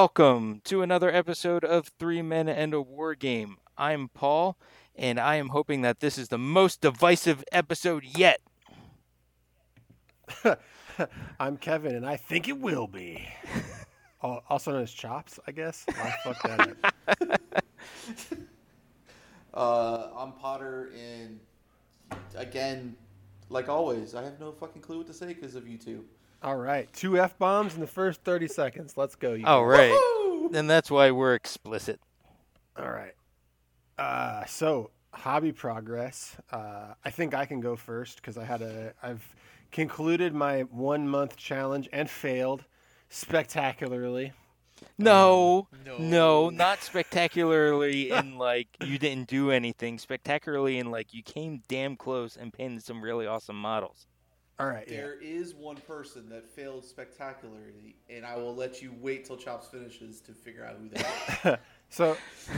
Welcome to another episode of Three Men and a War Game. I'm Paul, and I am hoping that this is the most divisive episode yet. I'm Kevin, and I think it will be. Oh, also known as Chops, I guess. I fucked that up. Uh, I'm Potter, and again, like always, I have no fucking clue what to say because of you two. All right, two f bombs in the first 30 seconds. Let's go. You All guys. right, and that's why we're explicit. All right. Uh, so hobby progress. Uh, I think I can go first because I had a. I've concluded my one month challenge and failed spectacularly. No, No. no, not spectacularly in like you didn't do anything. Spectacularly in like you came damn close and painted some really awesome models. All right. Yeah. There is one person that failed spectacularly, and I will let you wait till Chops finishes to figure out who that is. So,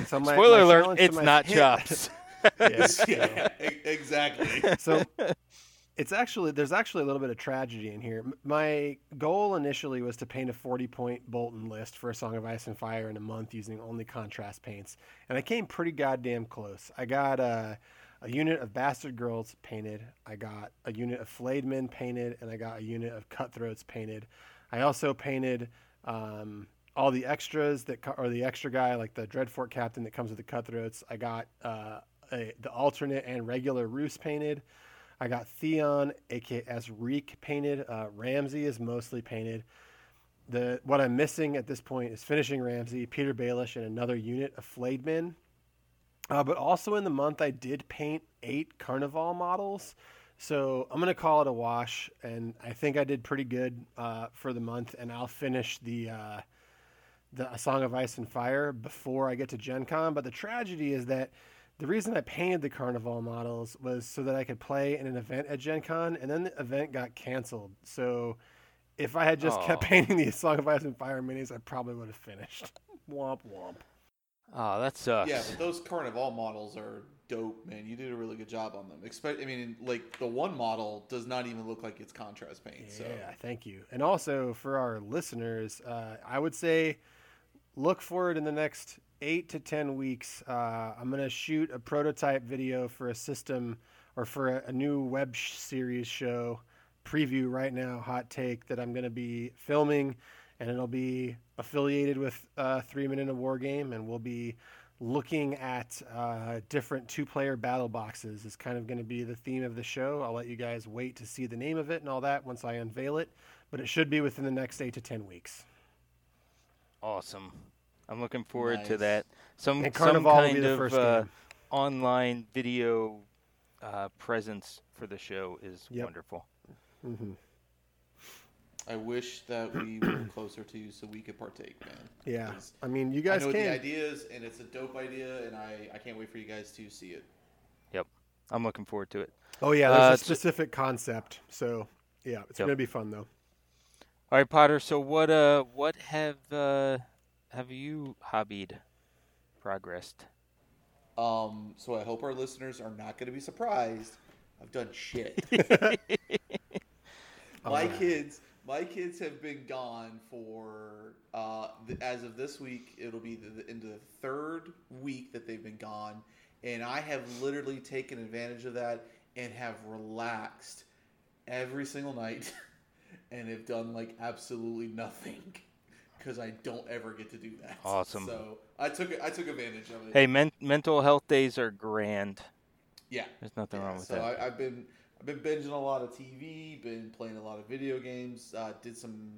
so my Spoiler my alert: it's my- not Chops. Yeah, yeah, exactly. so it's actually there's actually a little bit of tragedy in here. My goal initially was to paint a 40 point Bolton list for a Song of Ice and Fire in a month using only contrast paints, and I came pretty goddamn close. I got a, a unit of Bastard Girls painted, I got a unit of Flayed Men painted, and I got a unit of Cutthroats painted. I also painted. Um, all the extras that or the extra guy like the Dreadfort captain that comes with the cutthroats. I got uh, a, the alternate and regular Roose painted. I got Theon, aka Reek, painted. Uh, Ramsay is mostly painted. The what I'm missing at this point is finishing Ramsay, Petyr Baelish, and another unit of Flayed Men. Uh, but also in the month, I did paint eight Carnival models. So I'm gonna call it a wash, and I think I did pretty good uh, for the month. And I'll finish the uh, the A Song of Ice and Fire before I get to Gen Con. But the tragedy is that the reason I painted the Carnival models was so that I could play in an event at Gen Con, and then the event got canceled. So if I had just kept painting the Song of Ice and Fire minis, I probably would have finished. womp womp. Oh, that sucks. Yeah, but those Carnival models are dope, man. You did a really good job on them. Expect, I mean, like the one model does not even look like it's contrast paint. So Yeah, thank you. And also for our listeners, uh, I would say look forward in the next eight to 10 weeks. Uh, I'm going to shoot a prototype video for a system or for a, a new web sh- series show preview right now, hot take that I'm going to be filming. And it'll be affiliated with uh, Three Men in a War Game. And we'll be looking at uh, different two player battle boxes, is kind of going to be the theme of the show. I'll let you guys wait to see the name of it and all that once I unveil it. But it should be within the next eight to 10 weeks. awesome. I'm looking forward to Nice. that. Some And some Carnival will be kind the of first uh, online video uh, presence for the show is Yep. wonderful. hmm I wish that we were closer to you so we could partake, man. Yeah, I mean, you I guys know what the can. idea is, and it's a dope idea, and I, I can't wait for you guys to see it. Yep, I'm looking forward to it. Oh, yeah. There's Uh, a so- specific concept. So, yeah, it's Yep. going to be fun, though. All right, Potter. So what uh what have uh have you hobbied progressed? Um, so I hope our listeners are not going to be surprised. I've done shit. my yeah. kids, my kids have been gone for uh, th- as of this week. It'll be the, the, into the third week that they've been gone, and I have literally taken advantage of that and have relaxed every single night, and have done like absolutely nothing because I don't ever get to do that. Awesome. So I took I took advantage of it. Hey, men- mental health days are grand. Yeah. There's nothing Yeah, wrong with so that. I, I've been I've been binging a lot of TV, been playing a lot of video games, uh, did some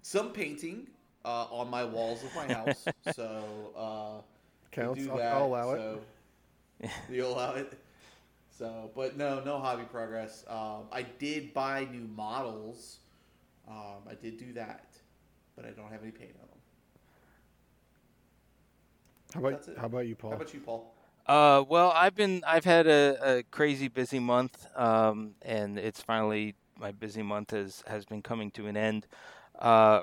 some painting uh, on my walls of my house. so uh, Counts. do I'll, that, I'll allow it. so You allow it. So, but no, no hobby progress. Um, I did buy new models. Um, I did do that, but I don't have any paint on them. How about, how about you, Paul? How about you, Paul? Uh, well, I've been I've had a, a crazy busy month, um, and it's finally my busy month has has been coming to an end. Uh,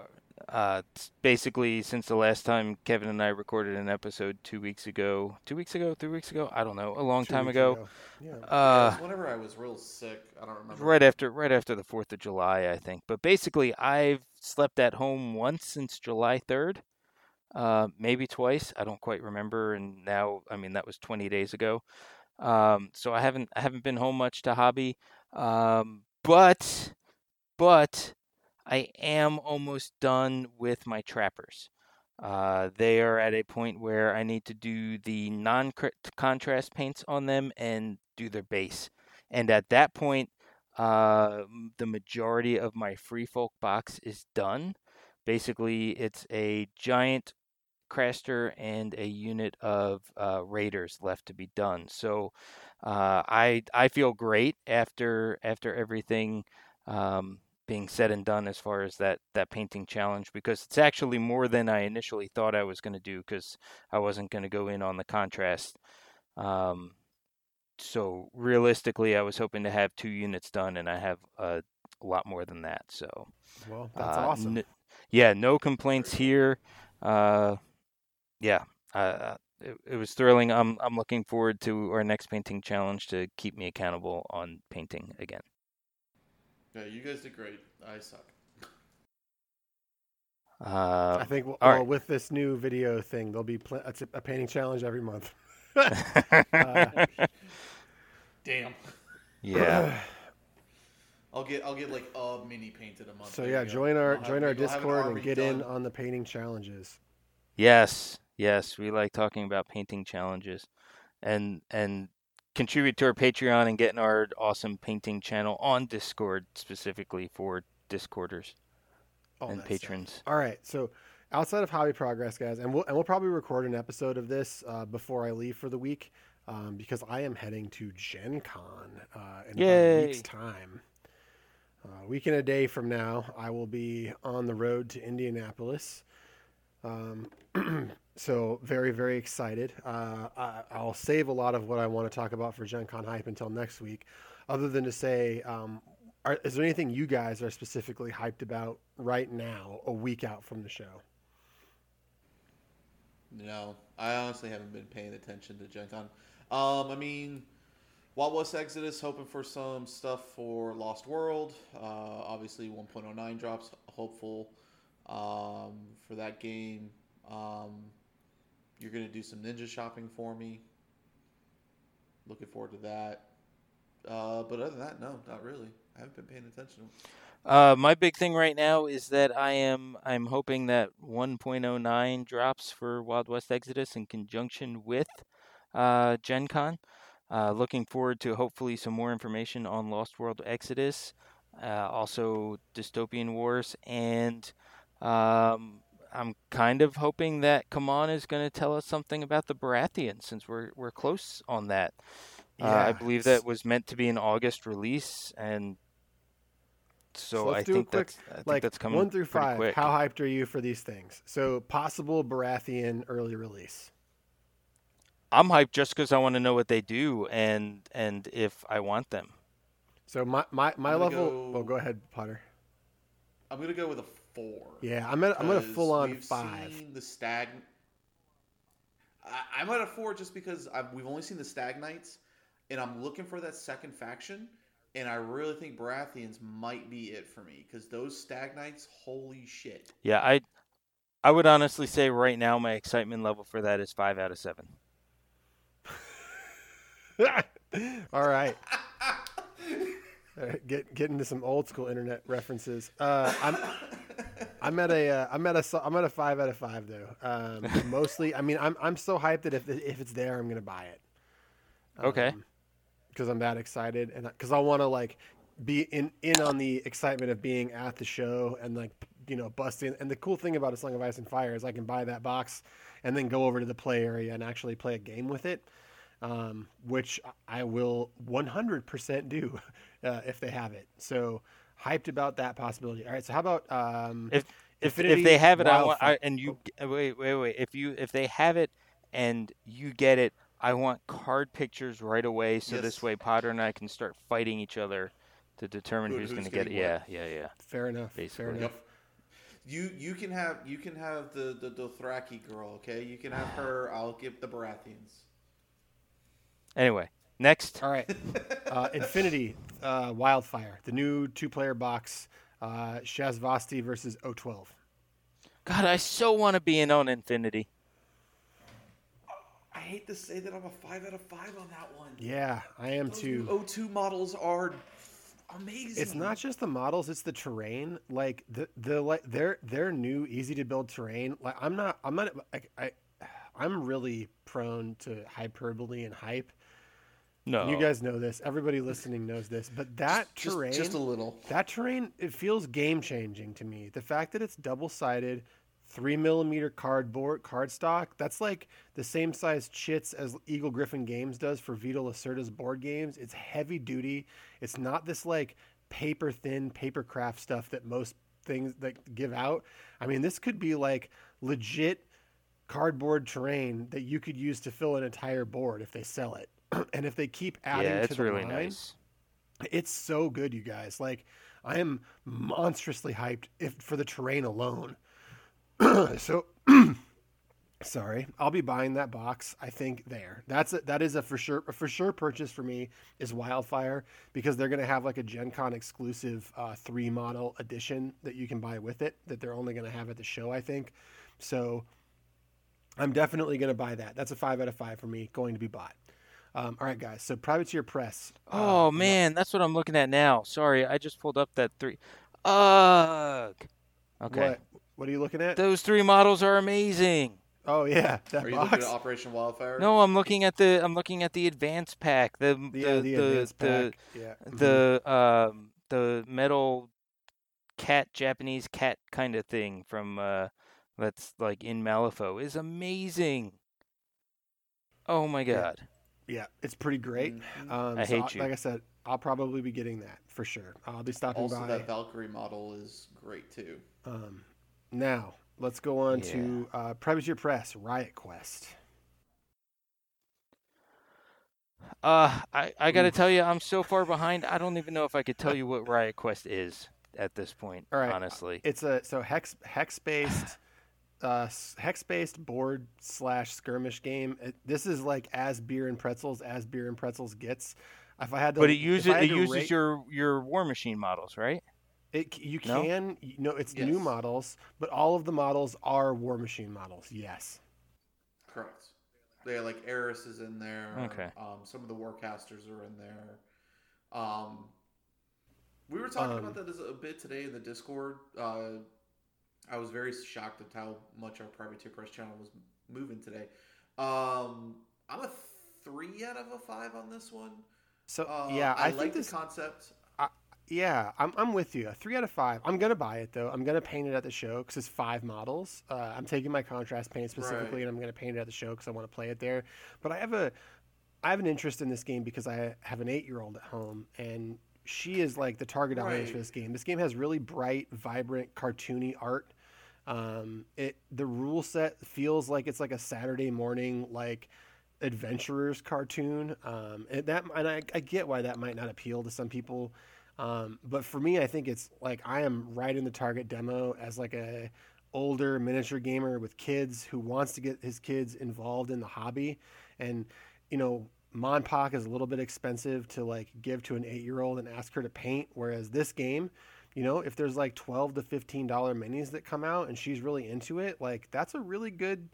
uh, basically, since the last time Kevin and I recorded an episode two weeks ago, two weeks ago, three weeks ago, I don't know, a long Two time weeks ago. Yeah. Yeah, Uh, was whenever I was real sick, I don't remember. right after right after the Fourth of July, I think. But basically, I've slept at home once since July third. Uh, maybe twice. I don't quite remember. And now, I mean, that was 20 days ago. Um, so I haven't I haven't been home much to hobby. Um, but but I am almost done with my trappers. Uh, they are at a point where I need to do the non-contrast paints on them and do their base. And at that point, uh, the majority of my Free Folk box is done. Basically, it's a giant Craster and a unit of uh, Raiders left to be done. So uh, I I feel great after after everything um, being said and done as far as that that painting challenge because it's actually more than I initially thought I was going to do because I wasn't going to go in on the contrast. Um, so realistically, I was hoping to have two units done, and I have a lot more than that. So, well, that's uh, awesome. N- yeah, no complaints here. Uh, yeah, uh, it, it, was thrilling. I'm I'm looking forward to our next painting challenge to keep me accountable on painting again. Yeah, you guys did great. I suck. Uh, I think well, right. with this new video thing, there'll be pl- a, a painting challenge every month. uh, Damn. Yeah. I'll get I'll get like a mini painted a month. So yeah, join our join our Discord and get done. in on the painting challenges. Yes, yes, we like talking about painting challenges, and and contribute to our Patreon and get in our awesome painting channel on Discord specifically for Discorders oh, and patrons. All right, so outside of hobby progress, guys, and we'll and we'll probably record an episode of this uh, before I leave for the week um, because I am heading to Gen Con uh, in a week's time. Uh, a week and a day from now, I will be on the road to Indianapolis. Um, so very, very excited. Uh, I, will save a lot of what I want to talk about for Gen Con hype until next week, other than to say, um, are, is there anything you guys are specifically hyped about right now, a week out from the show? No, I honestly haven't been paying attention to Gen Con. Um, I mean, Wild West Exodus, hoping for some stuff for Lost World. Uh, obviously, 1.09 drops. Hopeful um, for that game. Um, you're going to do some ninja shopping for me. Looking forward to that. Uh, but other than that, no, not really. I haven't been paying attention. Uh, my big thing right now is that I am I'm hoping that 1.09 drops for Wild West Exodus in conjunction with uh, Gen Con. Uh, looking forward to hopefully some more information on Lost World Exodus, uh, also Dystopian Wars, and um, I'm kind of hoping that CMON is going to tell us something about the Baratheon since we're we're close on that. Yeah, uh, I believe that was meant to be an August release, and so, so I think quick, that's I think like that's coming one through five. Quick. How hyped are you for these things? So possible Baratheon early release. I'm hyped just because I want to know what they do and and if I want them. So my my, my level. Go, oh, go ahead, Potter. I'm gonna go with a four. Yeah, I'm at I'm at a full on five. Seen the stag. I, am at a four just because I've, we've only seen the stag knights, and I'm looking for that second faction, and I really think Baratheons might be it for me because those stag knights, holy shit. Yeah, I I would honestly say right now my excitement level for that is five out of seven. All right. All right, get get into some old school internet references. Uh, I'm I'm at a uh, I'm at a I'm at a five out of five though. Um, mostly, I mean, I'm I'm so hyped that if if it's there, I'm gonna buy it. Um, okay. Because I'm that excited, and because I want to like be in in on the excitement of being at the show and like you know busting. And the cool thing about a Song of Ice and Fire is I can buy that box and then go over to the play area and actually play a game with it um, which I will 100% do uh, if they have it. So hyped about that possibility. All right. So how about um, if if, if they have it, I want I, and you oh. wait wait wait. If you if they have it and you get it, I want card pictures right away. So yes. this way, Potter and I can start fighting each other to determine Who, who's, who's going to get it. Yeah, yeah, yeah. Fair enough. Basically. Fair enough. Yep. You you can have you can have the the Dothraki girl. Okay, you can have her. I'll give the Baratheons. Anyway, next. All right. Uh, Infinity uh, Wildfire, the new two player box, uh, Shasvastii versus O12. God, I so want to be in on Infinity. I hate to say that I'm a five out of five on that one. Yeah, I am Those too. new O2 models are amazing. It's not just the models; it's the terrain. Like the the like their their new easy to build terrain. Like I'm not I'm not like I I'm really prone to hyperbole and hype. No, You guys know this. Everybody listening knows this. But that just, terrain, just a little. that terrain, it feels game changing to me. The fact that it's double sided, three millimeter cardboard cardstock. That's like the same size chits as Eagle-Gryphon Games does for Vital Lacerda's board games. It's heavy duty. It's not this like paper thin paper craft stuff that most things that give out. I mean, this could be like legit cardboard terrain that you could use to fill an entire board if they sell it. and if they keep adding yeah, to it's the really line, nice. it's so good, you guys. Like, I am monstrously hyped if for the terrain alone. so, sorry, I'll be buying that box. I think there. That's a, that is a for sure a for sure purchase for me is Wildfire because they're gonna have like a Gen Con exclusive uh, three model edition that you can buy with it that they're only gonna have at the show. I think. So, I'm definitely gonna buy that. That's a five out of five for me. Going to be bought. Um, all right, guys. So, Privateer Press. uh, Oh man, that's what I'm looking at now. Sorry, I just pulled up that three. Ugh. Okay, What? What are you looking at? those three models are amazing. Oh yeah, that Are you box. looking at Operation Wildfire? No, I'm looking at the I'm looking at the advanced pack. The yeah, the the, the advanced the, pack. yeah. the um the metal cat Japanese cat kind of thing from uh that's like in Malifaux is amazing. Oh my god. yeah, it's pretty great. Mhm. Um, I so hate you. Like I said, I'll probably be getting that for sure. I'll be stopping Also, by. that Valkyrie model is great too. Um, now let's go on to uh, Privateer Press Riot Quest. Uh I I got to Oof. tell you I'm so far behind. I don't even know if I could tell you what Riot Quest is at this point, All right, honestly. It's a so hex hex based. Uh, hex based board slash skirmish game. It, this is like as beer and pretzels as beer and pretzels gets. If I had to, But it if uses it uses rate- your your War Machine models, right? It, you No? can, you know, it's new models, but all of the models are War Machine models. Yes. Correct. Yeah, like Eris is in there. Okay. Um, some of the Warcasters are in there. Um, we were talking Um, about that as a bit today in the Discord. Uh, I was very shocked at how much our Privateer Press channel was moving today. Um, I'm a three out of a five on this one. So Uh, yeah, I, I, think like this. the concept. Yeah, I'm, I'm with you. A three out of five. I'm gonna buy it though. I'm gonna paint it at the show because it's five models. Uh, I'm taking my contrast paint specifically, Right. and I'm gonna paint it at the show because I want to play it there. But I have a, I have an interest in this game because I have an eight year old at home, and she is like the target audience for this game. This game has really bright, vibrant, cartoony art. Um, it the rule set feels like it's like a Saturday morning like adventurers cartoon. Um, and that and I, I get why that might not appeal to some people. Um, but for me, I think it's like I am right in the target demo as like a older miniature gamer with kids who wants to get his kids involved in the hobby. And you know, MonPoc is a little bit expensive to like give to an eight year old and ask her to paint. Whereas this game, you know, if there's like twelve to fifteen dollar minis that come out and she's really into it, like that's a really good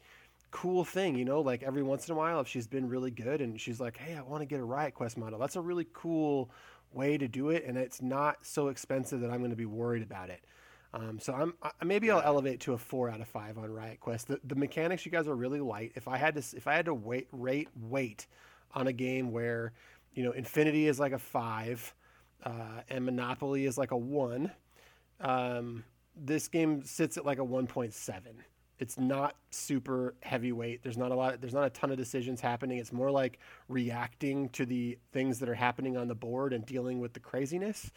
cool thing, you know, like every once in a while if she's been really good and she's like, "Hey, I want to get a Riot Quest model." That's a really cool way to do it and it's not so expensive that I'm going to be worried about it. Um, so I'm I, maybe I'll elevate to a 4 out of 5 on Riot Quest. The, the mechanics you guys are really light. If I had to if I had to wait rate weight on a game where, you know, Infinity is like a 5 uh, and Monopoly is like a 1, um, this game sits at like a 1.7 it's not super heavyweight. There's not a lot there's not a ton of decisions happening. It's more like reacting to the things that are happening on the board and dealing with the craziness.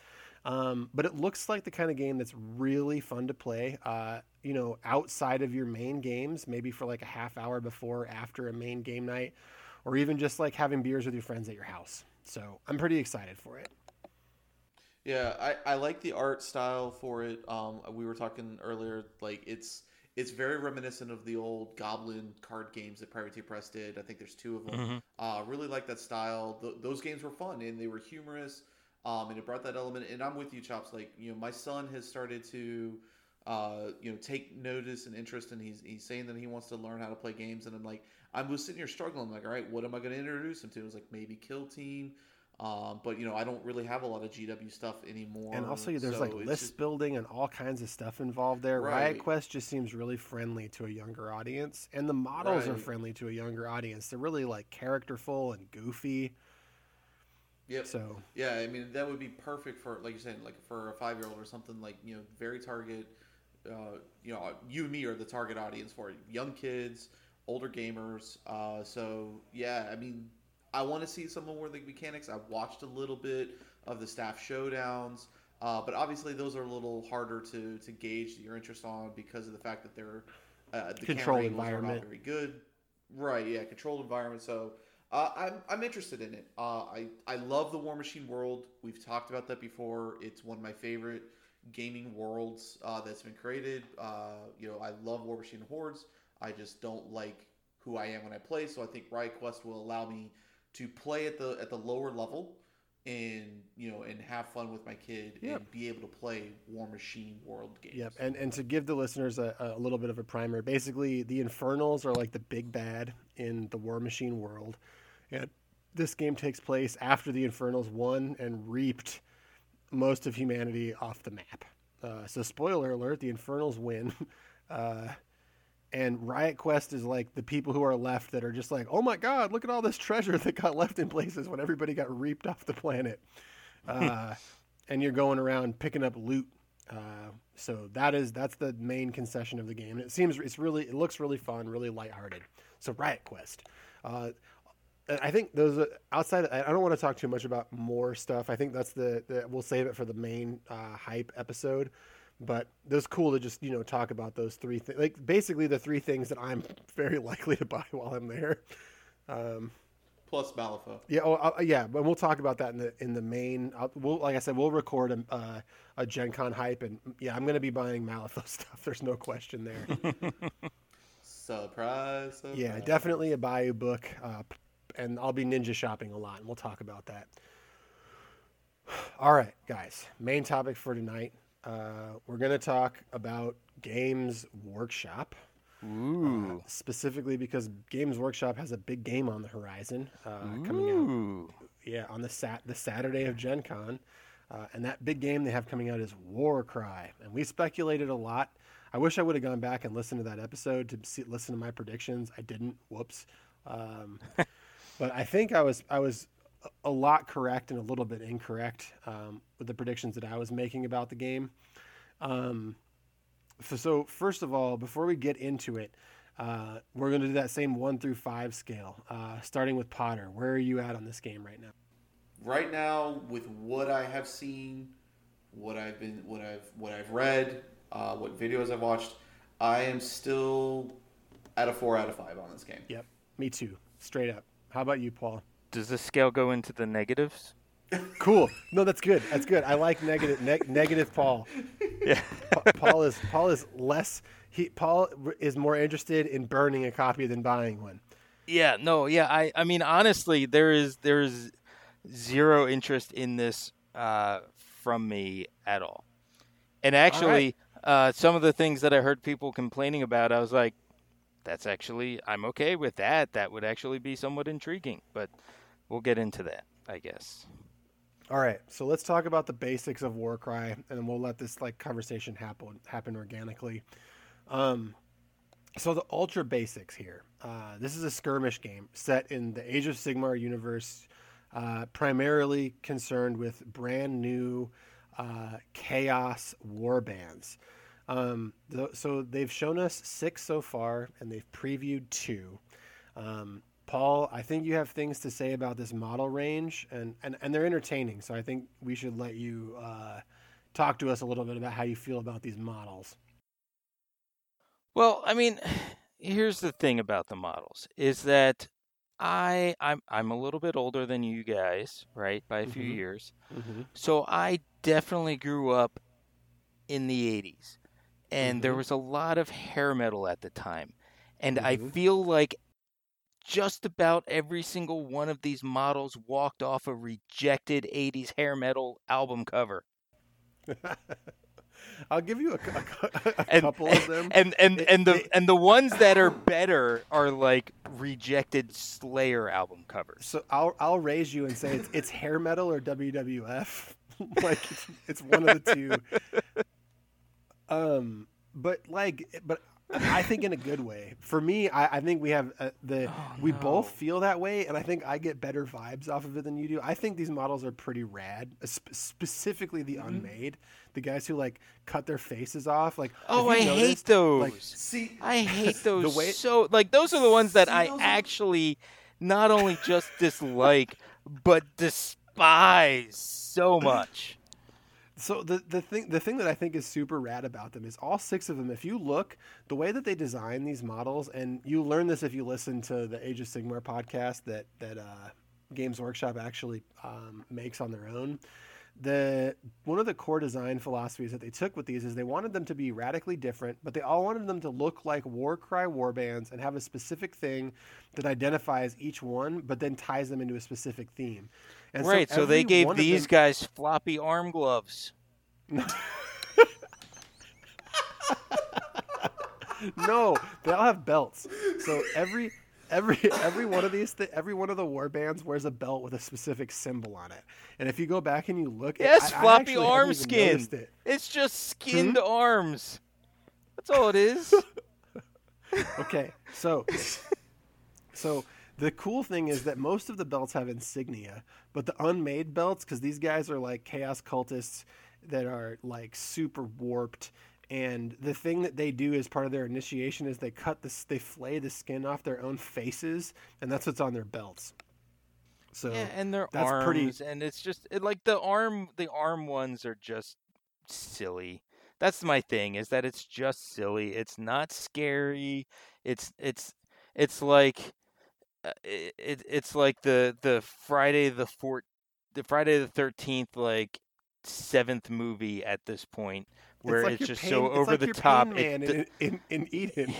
Um, but it looks like the kind of game that's really fun to play uh, you know outside of your main games maybe for like a half hour before or after a main game night or even just like having beers with your friends at your house so i'm pretty excited for it Yeah, I, I like the art style for it. Um, we were talking earlier, like it's it's very reminiscent of the old Goblin card games that Privateer Press did. I think there's two of them. Mhm. Uh, really like that style. Th- those games were fun and they were humorous. Um, and it brought that element. And I'm with you, Chops. Like you know, my son has started to uh, you know, take notice and interest, and he's he's saying that he wants to learn how to play games, and I'm like, I was sitting here struggling, like, all right, what am I going to introduce him to? It was like maybe Kill Team, um, but you know, I don't really have a lot of GW stuff anymore. And also, there's so like list just- building and all kinds of stuff involved there. Right. Riot Quest just seems really friendly to a younger audience, and the models are friendly to a younger audience. They're really like characterful and goofy. Yep. So Yeah, I mean that would be perfect for, like you said, like for a five year old or something. Like you know, very target. Uh, you know, you and me are the target audience for it. young kids, older gamers. Uh, so yeah, I mean, I want to see some more of the mechanics. I've watched a little bit of the staff showdowns, uh, but obviously those are a little harder to to gauge your interest on because of the fact that they're uh, the are environment. not very good. Right? Yeah, controlled environment. So. Uh, I'm, I'm interested in it. Uh, I, I love the War Machine world. We've talked about that before. It's one of my favorite gaming worlds uh, that's been created. Uh, you know, I love War Machine Hordes. I just don't like who I am when I play. So I think Riot Quest will allow me to play at the at the lower level and you know and have fun with my kid Yep. and be able to play War Machine world games. Yep, and and to give the listeners a, a little bit of a primer, basically the Infernals are like the big bad in the War Machine world, and this game takes place after the Infernals won and reaped most of humanity off the map. Uh, so spoiler alert: the Infernals win, uh, and Riot Quest is like the people who are left that are just like, oh my god, look at all this treasure that got left in places when everybody got reaped off the planet. Uh, and you're going around picking up loot uh, so that is that's the main concession of the game, and it seems it's really it looks really fun, really lighthearted. So Riot Quest, uh, I think those are- outside. I don't want to talk too much about more stuff. I think that's the, the we'll save it for the main uh, hype episode. But it was cool to just you know talk about those three things, like basically the three things that I'm very likely to buy while I'm there. Um, Plus Malifaux. yeah, oh, uh, yeah, but we'll talk about that in the in the main. Uh, we'll, like I said, we'll record a, uh, a Gen Con hype, and yeah, I'm going to be buying Malifaux stuff. There's no question there. Surprise, surprise. yeah, definitely a Bayou book, uh, and I'll be ninja shopping a lot, and we'll talk about that. All right, guys, main topic for tonight. Uh, we're going to talk about Games Workshop. Ooh. Specifically because Games Workshop has a big game on the horizon uh, coming out. Yeah, on the sat the Saturday of Gen Con. Uh, and that big game they have coming out is Warcry. And we speculated a lot. I wish I would have gone back and listened to that episode to see, listen to my predictions. I didn't. Whoops. Um, but I think I was I was a- lot correct and a little bit incorrect um, with the predictions that I was making about the game. Um, so, so first of all, before we get into it, uh, we're going to do that same one through five scale, uh, starting with Potter. Where are you at on this game right now? right now with what I have seen, what I've been, what I've, what I've read, uh, what videos I've watched, I am still at a four out of five on this game. Yep, me too. Straight up. How about you, Paul? Does the scale go into the negatives? Cool. No, that's good. That's good. I like negative. Neg- negative Paul. Yeah. Pa- Paul is Paul is less. He Paul is more interested in burning a copy than buying one. Yeah, no, yeah. I, I mean, honestly, there is there is zero interest in this uh, from me at all. And actually, uh, some of the things that I heard people complaining about, I was like, that's actually I'm okay with that. That would actually be somewhat intriguing. But we'll get into that, I guess. All right, so let's talk about the basics of Warcry, and then we'll let this like conversation happen happen organically. Um, so the ultra basics here. Uh, this is a skirmish game set in the Age of Sigmar universe, uh, primarily concerned with brand new uh, chaos war bands. Um, th- so they've shown us six so far, and they've previewed two. Um, Paul, I think you have things to say about this model range, and, and, and they're entertaining. So I think we should let you uh, talk to us a little bit about how you feel about these models. Well, I mean, here's the thing about the models is that I I'm I'm a little bit older than you guys, right, by a few Mhm. years. Mm-hmm. So I definitely grew up in the 80s. And there Mhm. was a lot of hair metal at the time. And I Mhm. feel like just about every single one of these models walked off a rejected 80s hair metal album cover. I'll give you a, a, a and, couple of them. And and They- and the they- and the ones that are better are like rejected Slayer album covers. So I'll I'll raise you and say it's, it's hair metal or WWF. like it's, it's one of the two. Um, but like, but I think in a good way. For me, I, I think we have uh, the Oh, we no. both feel that way, and I think I get better vibes off of it than you do. I think these models are pretty rad, uh, sp- specifically the Mhm. unmade, the guys who like cut their faces off. Like, Oh, I you hate those. like, See, I hate those way- so like those are the ones that I those are- actually not only just dislike but despise so much. So the the thing the thing that I think is super rad about them is all six of them. If you look the way that they design these models, and you learn this if you listen to the Age of Sigmar podcast that that uh, Games Workshop actually um, makes on their own. The one of the core design philosophies that they took with these is they wanted them to be radically different, but they all wanted them to look like Warcry warbands and have a specific thing that identifies each one, but then ties them into a specific theme. And right, so, they gave these them- guys floppy arm gloves. no, they all have belts. So every every every one of these th- every one of the war bands wears a belt with a specific symbol on it. And if you go back and you look, it- Yes, I- I floppy hadn't arm skin. It. It's just skinned Hmm? arms. That's all it is. Okay, so so the cool thing is that most of the belts have insignia, but the unmade belts, because these guys are like chaos cultists that are like super warped. And the thing that they do as part of their initiation is they cut this, they flay the skin off their own faces, and that's what's on their belts. So yeah, and their that's arms, pretty- and it's just it, like the arm. The arm ones are just silly. That's my thing. Is that it's just silly. It's not scary. It's it's it's like Uh, it, it it's like the the Friday the fourth the Friday the thirteenth like seventh movie at this point where like it's, just pain- so it's over like the top. Pain It- in, in, in Eden.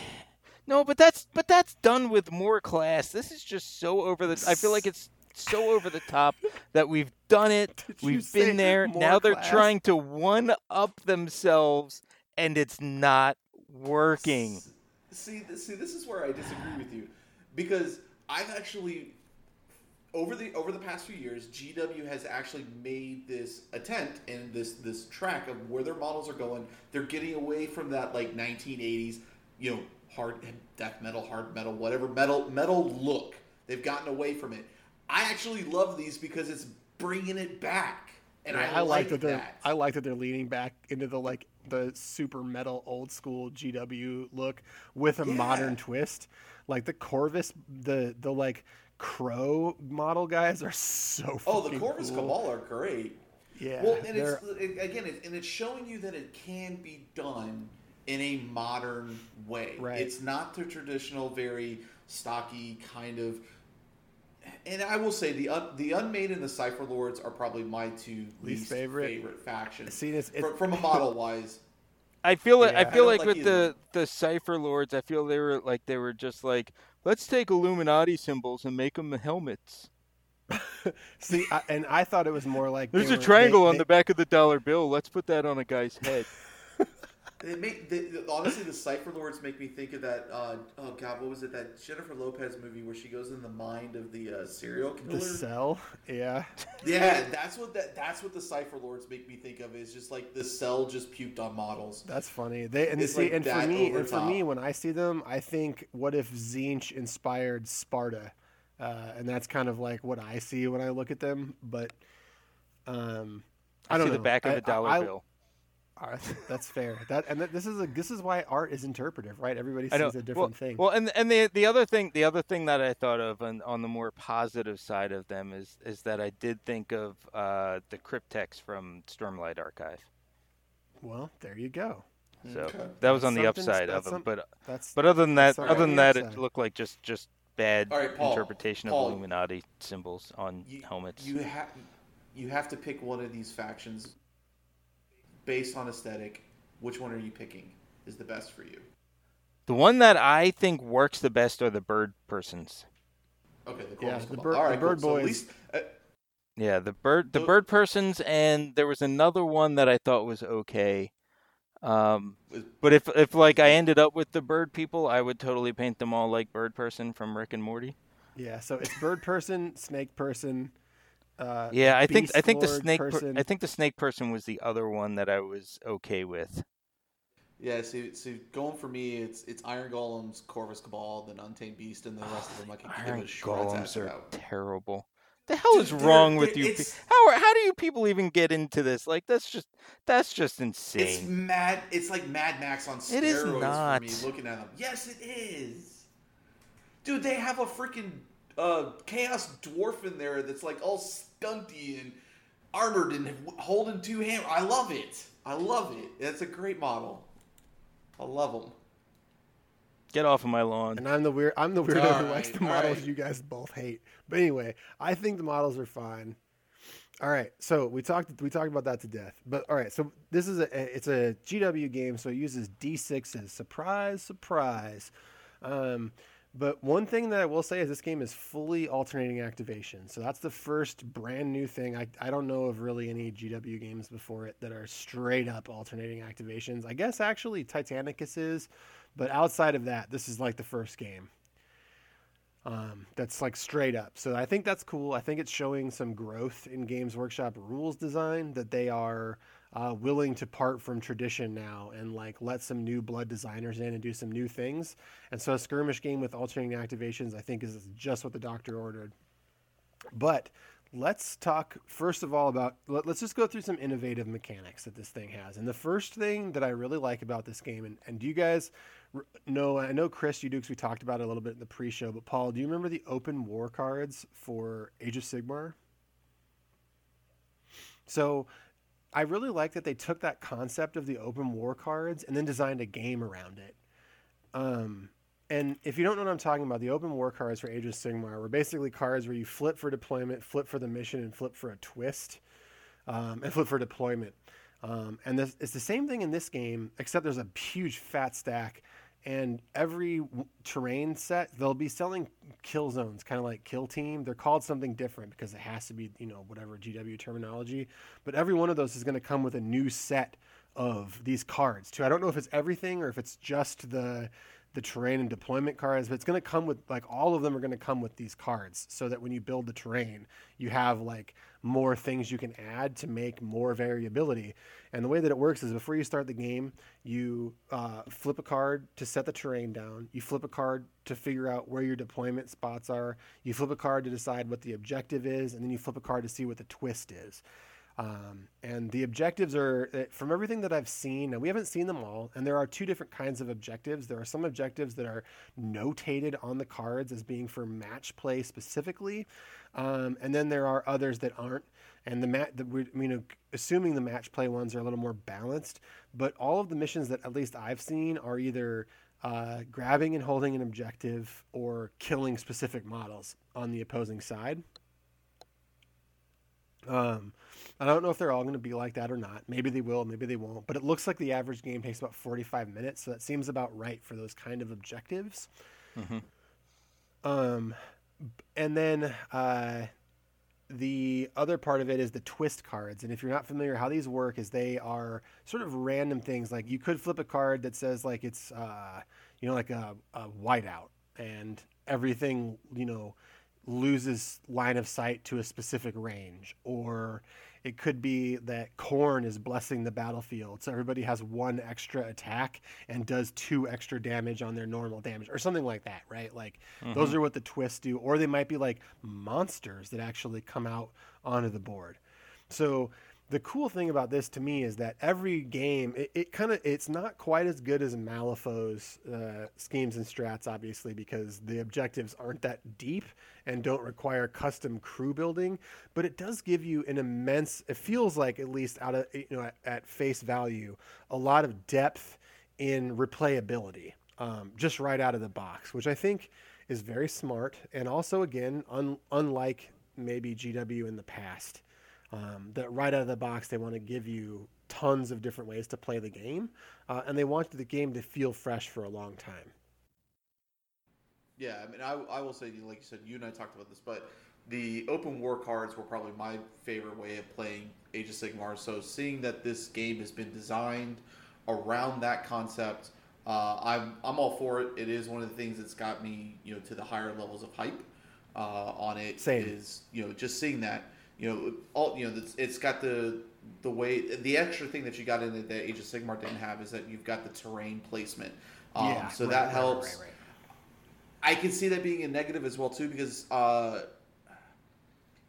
no, but that's but that's done with more class. This is just so over the. I feel like it's so over the top that we've done it. Did We've been there. Now they're trying to one up themselves, and it's not working. See, see, this is where I disagree with you, because I've actually over the over the past few years, GW has actually made this attempt and this this track of where their models are going. They're getting away from that like 1980s, you know, hard death metal, hard metal, whatever metal metal look. They've gotten away from it. I actually love these because it's bringing it back, and Yeah, I, like that they're that. I like that they're leaning back into the like the super metal old school GW look with a Yeah. modern twist. Like the Corvus, the the like crow model guys are so. oh, the Corvus cool. Cabal are great. Yeah, Well, and it's it- again, it, and it's showing you that it can be done in a modern way. Right. It's not the traditional, very stocky kind of. And I will say the un, the unmade and the cypher lords are probably my two least, favorite? favorite, factions See, it's- it's- from, from a model wise. I feel like Yeah. I I feel don't like like with either the the cypher lords, I feel they were like they were just like let's take Illuminati symbols and make them helmets. see, I, and I thought it was more like There's a were- triangle they- on they- the back of the dollar bill. Let's put that on a guy's head. They make the, the- honestly the cypher lords make me think of that. Uh, oh God, what was it? That Jennifer Lopez movie where she goes in the mind of the uh, serial killer. the cell. Yeah, Yeah, that's what that that's what the Cypher Lords make me think of is just like the cell just puked on models. that's funny. They and It's see, like and for me, over and for me, when I see them, I think, what if Tzeentch inspired Sparta? Uh, and that's kind of like what I see when I look at them. But um, I, I, don't see know. the back of I- a dollar I- bill. I- that's fair. That and that, this is a this is why art is interpretive, right? Everybody I know. sees a different well, thing. Well, and and the the other thing the other thing that I thought of on, on the more positive side of them is is that I did think of uh, the Cryptics from Stormlight Archive. Well, there you go. So Okay. that was That's on the upside of that's them. some- But That's but other than that, other than the that, it looked like just just bad All right, Paul, interpretation Paul, of Illuminati symbols on You, helmets. You have you have to pick one of these factions based on aesthetic. Which one are you picking? Is the best for you? The one that I think works the best are the bird persons. Okay, the Yeah, Corvus the Cabal. bird- All the bird cool. So at boys. least, uh, Yeah, the bird the Tho- bird persons and there was another one that I thought was okay. Um, but if if like I ended up with the bird people, I would totally paint them all like bird person from Rick and Morty. Yeah, so it's bird person, snake person. Uh, yeah, I think I think the lord snake per- person. I think the snake person was the other one that I was okay with. Yeah, so, so going for me, it's it's Iron Golems, Corvus Cabal, then Untamed Beast, and the rest of them I can give Iron a shreds golems are out. terrible. The hell is they're- wrong with you? pe- How are, how do you people even get into this? Like that's just that's just insane. It's insane. mad. It's like Mad Max on steroids It is for not. me. Looking at them, yes, it is. Dude, they have a freaking uh, chaos dwarf in there that's like all stunty and armored and holding two hammers. I love it. I love it. It's a great model. I love them. Get off of my lawn. And I'm the weird. I'm the weirdo who All likes the models right. you guys both hate. But anyway, I think the models are fine. All right, so we talked we talked about that to death. But all right, so this is a it's a GW game, so it uses D6s. Surprise, surprise. Um, but one thing that I will say is this game is fully alternating activation. So that's the first brand new thing. I, I don't know of really any GW games before it that are straight up alternating activations. I guess actually Titanicus is, but outside of that, this is like the first game um, that's like straight up. So I think that's cool. I think it's showing some growth in Games Workshop rules design that they are uh, willing to part from tradition now and like let some new blood designers in and do some new things. And so a skirmish game with alternating activations, I think, is just what the doctor ordered. But let's talk first of all about let, us just go through some innovative mechanics that this thing has. And the first thing that I really like about this game, and, and do you guys know? I know Chris, you do because we talked about it a little bit in the pre-show, but Paul, do you remember the open war cards for Age of Sigmar? So I really like that they took that concept of the open war cards and then designed a game around it. Um, and if you don't know what I'm talking about, the open war cards for Age of Sigmar were basically cards where you flip for deployment, flip for the mission, and flip for a twist, um, and flip for deployment. Um, and this, it's the same thing in this game, except there's a huge fat stack. And every terrain set, they'll be selling kill zones, kind of like Kill Team. They're called something different because it has to be, you know, whatever GW terminology. But every one of those is going to come with a new set of these cards too. I don't know if it's everything or if it's just the the terrain and deployment cards, but it's going to come with like all of them are going to come with these cards so that when you build the terrain, you have like more things you can add to make more variability. And the way that it works is before you start the game, you uh, flip a card to set the terrain down. You flip a card to figure out where your deployment spots are. You flip a card to decide what the objective is, and then you flip a card to see what the twist is. Um, and the objectives are uh, from everything that I've seen, and we haven't seen them all. And there are two different kinds of objectives. There are some objectives that are notated on the cards as being for match play specifically, um, and then there are others that aren't. And the mat, the, you know, assuming the match play ones are a little more balanced, but all of the missions that at least I've seen are either uh, grabbing and holding an objective or killing specific models on the opposing side. Um, I don't know if they're all going to be like that or not. Maybe they will, maybe they won't. But it looks like the average game takes about 45 minutes, so that seems about right for those kind of objectives. Mhm. Um, and then uh, the other part of it is the twist cards. And if you're not familiar, how these work is they are sort of random things. Like you could flip a card that says like it's uh, you know like a, a whiteout, and everything you know loses line of sight to a specific range or it could be that Khorne is blessing the battlefield. So everybody has one extra attack and does two extra damage on their normal damage or something like that right? Like those mm-hmm. are what the twists do. Or they might be like monsters that actually come out onto the board. So the cool thing about this to me is that every game it, it kind of it's not quite as good as Malifaux's uh, schemes and strats obviously because the objectives aren't that deep and don't require custom crew building but it does give you an immense it feels like at least out of you know at, at face value a lot of depth in replayability um, just right out of the box which I think is very smart and also again un, unlike maybe GW in the past um, that right out of the box they want to give you tons of different ways to play the game uh, and they want the game to feel fresh for a long time Yeah, I mean, I, I will say, like you said, you and I talked about this, but the open war cards were probably my favorite way of playing Age of Sigmar. So seeing that this game has been designed around that concept, uh, I'm I'm all for it. It is one of the things that's got me, you know, to the higher levels of hype uh, on it. Same. Is you know just seeing that, you know, all you know, it's, it's got the the way the extra thing that you got in it that Age of Sigmar didn't have is that you've got the terrain placement. Um, yeah, so right, that right, helps. right. I can see that being a negative as well too because uh,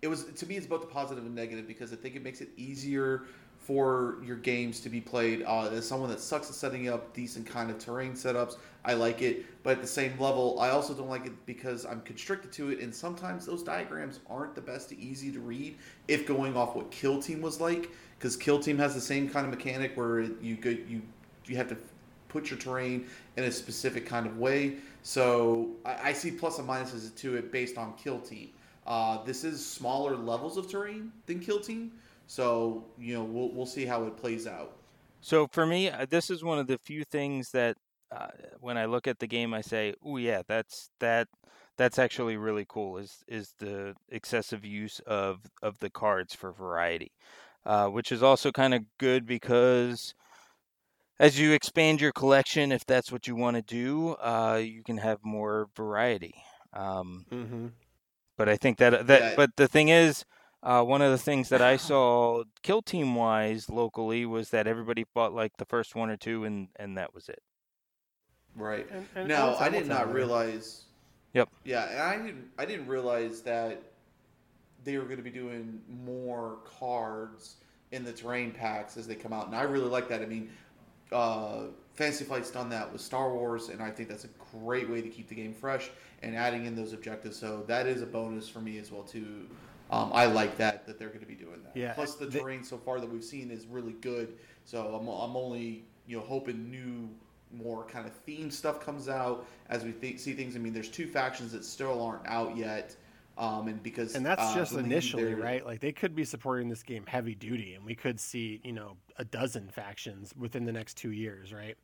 it was to me it's both a positive and negative because I think it makes it easier for your games to be played. Uh, as someone that sucks at setting up decent kind of terrain setups, I like it, but at the same level, I also don't like it because I'm constricted to it, and sometimes those diagrams aren't the best easy to read if going off what Kill Team was like, because Kill Team has the same kind of mechanic where you you you have to put your terrain in a specific kind of way. So I, I see plus and minuses to it based on Kill Team. Uh, this is smaller levels of terrain than Kill Team, so you know we'll we'll see how it plays out. So for me, uh, this is one of the few things that uh, when I look at the game, I say, "Oh yeah, that's that." That's actually really cool. Is is the excessive use of of the cards for variety, uh, which is also kind of good because as you expand your collection, if that's what you want to do, uh, you can have more variety. Um, Mm-hmm. but I think that that Yeah. but the thing is, uh, one of the things that I saw kill team wise locally was that everybody bought like the first one or two, and and that was it. Right. And- and now I did not realize. Yep. Yeah, and I didn't. I didn't realize that they were going to be doing more cards in the terrain packs as they come out, and I really like that. I mean, uh, Fantasy Flight's done that with Star Wars, and I think that's a great way to keep the game fresh and adding in those objectives. So that is a bonus for me as well too. Um, I like that that they're going to be doing that. Yeah, Plus the they- terrain so far that we've seen is really good. So I'm, I'm only you know hoping new more kind of theme stuff comes out as we th- see things. I mean, there's two factions that still aren't out yet, um, and because And that's uh, just initially, right? Like they could be supporting this game heavy duty, and we could see, you know, a dozen factions within the next two years, right?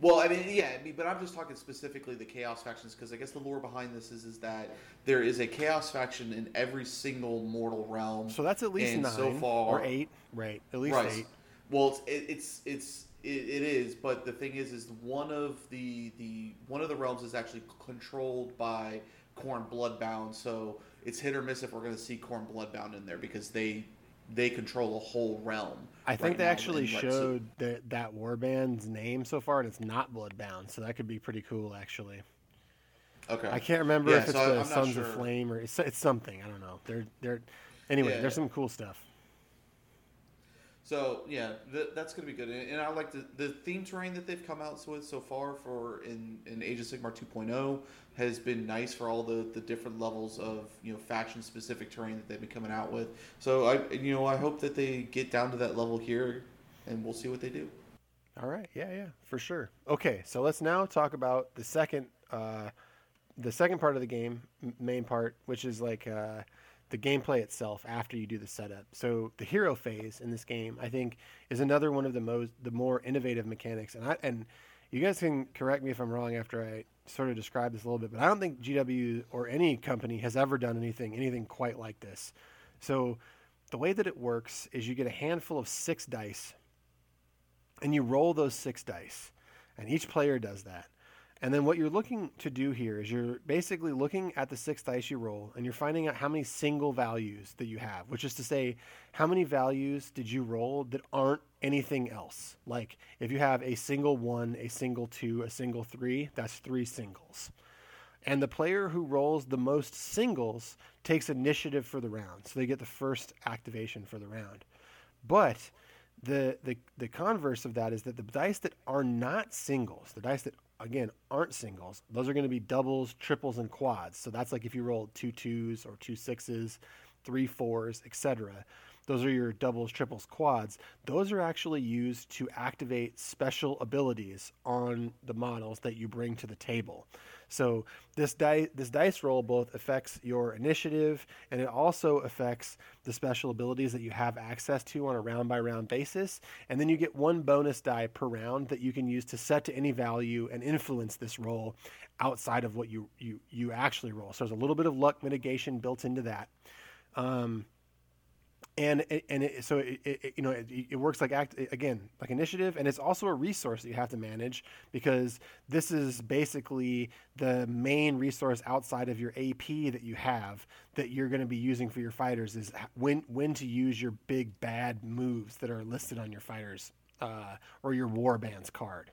Well, I mean, yeah, I mean, but I'm just talking specifically the Chaos factions because I guess the lore behind this is is that there is a Chaos faction in every single mortal realm. So that's at least nine so far- or eight, right? At least right. eight. Well, it's it, it's it's it, it is, but the thing is, is one of the the one of the realms is actually controlled by Khorne Bloodbound, so it's hit or miss if we're going to see Khorne Bloodbound in there because they they control a whole realm. I think they actually so- showed that that warband's name so far, and it's not Bloodbound, so that could be pretty cool, actually. okay. I can't remember Yeah, if it's so the I'm Sons sure. of Flame or it's, it's something. I don't know. They're they're anyway. Yeah. There's some cool stuff. So yeah, th- that's gonna be good, and, and I like the the theme terrain that they've come out with so far for in in Age of Sigmar 2.0 has been nice for all the the different levels of you know faction specific terrain that they've been coming out with. So I you know I hope that they get down to that level here, and we'll see what they do. All right. Yeah, yeah, for sure. Okay, so let's now talk about the second, uh, the second part of the game, main part, which is like uh, the gameplay itself after you do the setup. So the hero phase in this game, I think, is another one of the most, the more innovative mechanics. And I and you guys can correct me if I'm wrong after I sort of describe this a little bit, but I don't think GW or any company has ever done anything anything quite like this. So the way that it works is you get a handful of six dice and you roll those six dice, and each player does that. And then what you're looking to do here is you're basically looking at the six dice you roll, and you're finding out how many single values that you have, which is to say, how many values did you roll that aren't anything else? Like if you have a single one, a single two, a single three, that's three singles. And the player who rolls the most singles takes initiative for the round. So they get the first activation for the round. But the, the the converse of that is that the dice that are not singles, the dice that again aren't singles, those are going to be doubles, triples, and quads. So that's like if you roll two twos or two sixes, three fours, etc. Those are your doubles, triples, quads. Those are actually used to activate special abilities on the models that you bring to the table. So this die this dice roll both affects your initiative and it also affects the special abilities that you have access to on a round by round basis. And then you get one bonus die per round that you can use to set to any value and influence this roll outside of what you you you actually roll. So there's a little bit of luck mitigation built into that. Um, and and it, so it, it, you know it, it works like act again like initiative and it's also a resource that you have to manage because this is basically the main resource outside of your AP that you have that you're going to be using for your fighters is when when to use your big bad moves that are listed on your fighters uh, or your war bands card.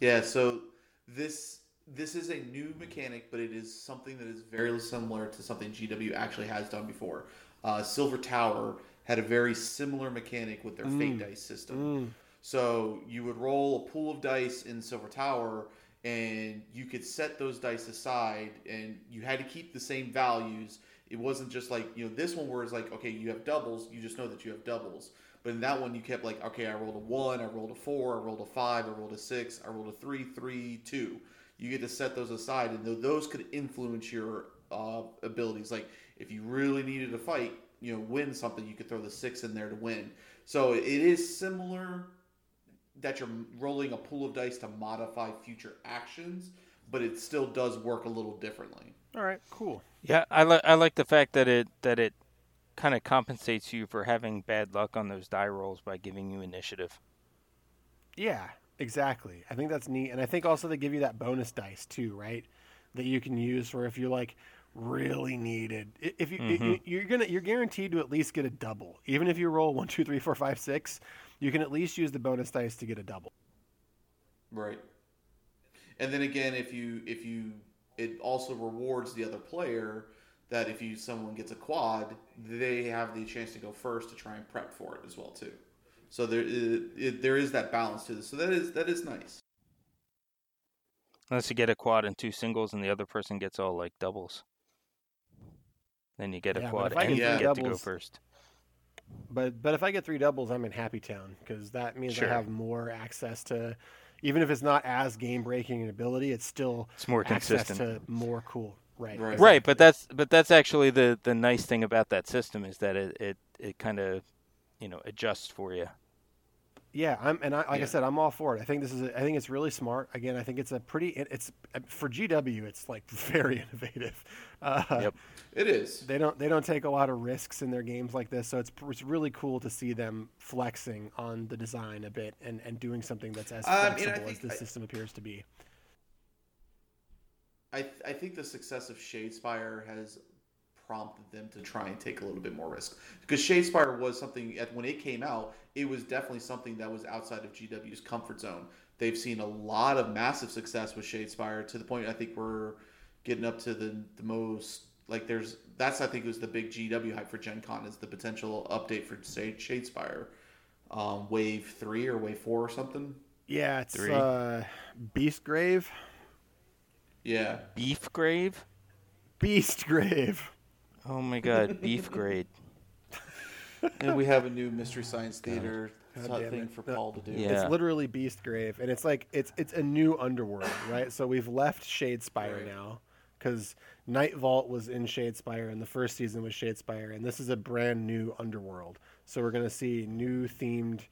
Yeah, so this this is a new mechanic, but it is something that is very similar to something GW actually has done before. Uh, Silver Tower had a very similar mechanic with their mm. fate dice system. Mm. So you would roll a pool of dice in Silver Tower, and you could set those dice aside, and you had to keep the same values. It wasn't just like you know this one where it's like okay, you have doubles, you just know that you have doubles. But in that one, you kept like okay, I rolled a one, I rolled a four, I rolled a five, I rolled a six, I rolled a three, three, two you get to set those aside, and those could influence your uh, abilities. Like if you really needed to fight, you know, win something, you could throw the six in there to win. So it is similar that you're rolling a pool of dice to modify future actions, but it still does work a little differently. All right, cool. Yeah, I like I like the fact that it that it kind of compensates you for having bad luck on those die rolls by giving you initiative. Yeah, Exactly. I think that's neat, and I think also they give you that bonus dice too, right? That you can use for if you like really needed. If you mm-hmm. you're gonna you're guaranteed to at least get a double, even if you roll one, two, three, four, five, six. You can at least use the bonus dice to get a double. Right. And then again, if you if you it also rewards the other player that if you someone gets a quad, they have the chance to go first to try and prep for it as well too. So there is, it, there is that balance to this. So that is that is nice. Unless you get a quad and two singles, and the other person gets all like doubles, then you get a yeah, quad and you get doubles, to go first. But but if I get three doubles, I'm in Happy Town because that means sure. I have more access to, even if it's not as game breaking in ability, it's still it's more consistent to more cool. Right. Right. Exactly. right. But that's but that's actually the the nice thing about that system is that it it, it kind of you know adjusts for you. Yeah, I'm, and I, like yeah. I said, I'm all for it. I think this is, a, I think it's really smart. Again, I think it's a pretty, it's for GW, it's like very innovative. Uh, yep, it is. They don't, they don't take a lot of risks in their games like this, so it's, it's really cool to see them flexing on the design a bit and, and doing something that's as flexible as the system appears to be. I, I think the success of Shadespire has prompted them to try and take a little bit more risk. Because Shadespire was something at, when it came out, it was definitely something that was outside of GW's comfort zone. They've seen a lot of massive success with Shadespire to the point I think we're getting up to the the most like there's that's I think was the big GW hype for Gen Con is the potential update for say Shadespire. Um, wave three or wave four or something. Yeah, it's three. uh Beast Grave. Yeah. Beef Grave? Beast Grave. Oh my god, beef grade. and we have a new Mystery Science Theater thing it. for Paul to do. Yeah. It's literally Beast Grave, and it's like it's it's a new underworld, right? so we've left Shadespire right. now because Night Vault was in Shadespire, and the first season was Shadespire, and this is a brand new underworld. So we're gonna see new themed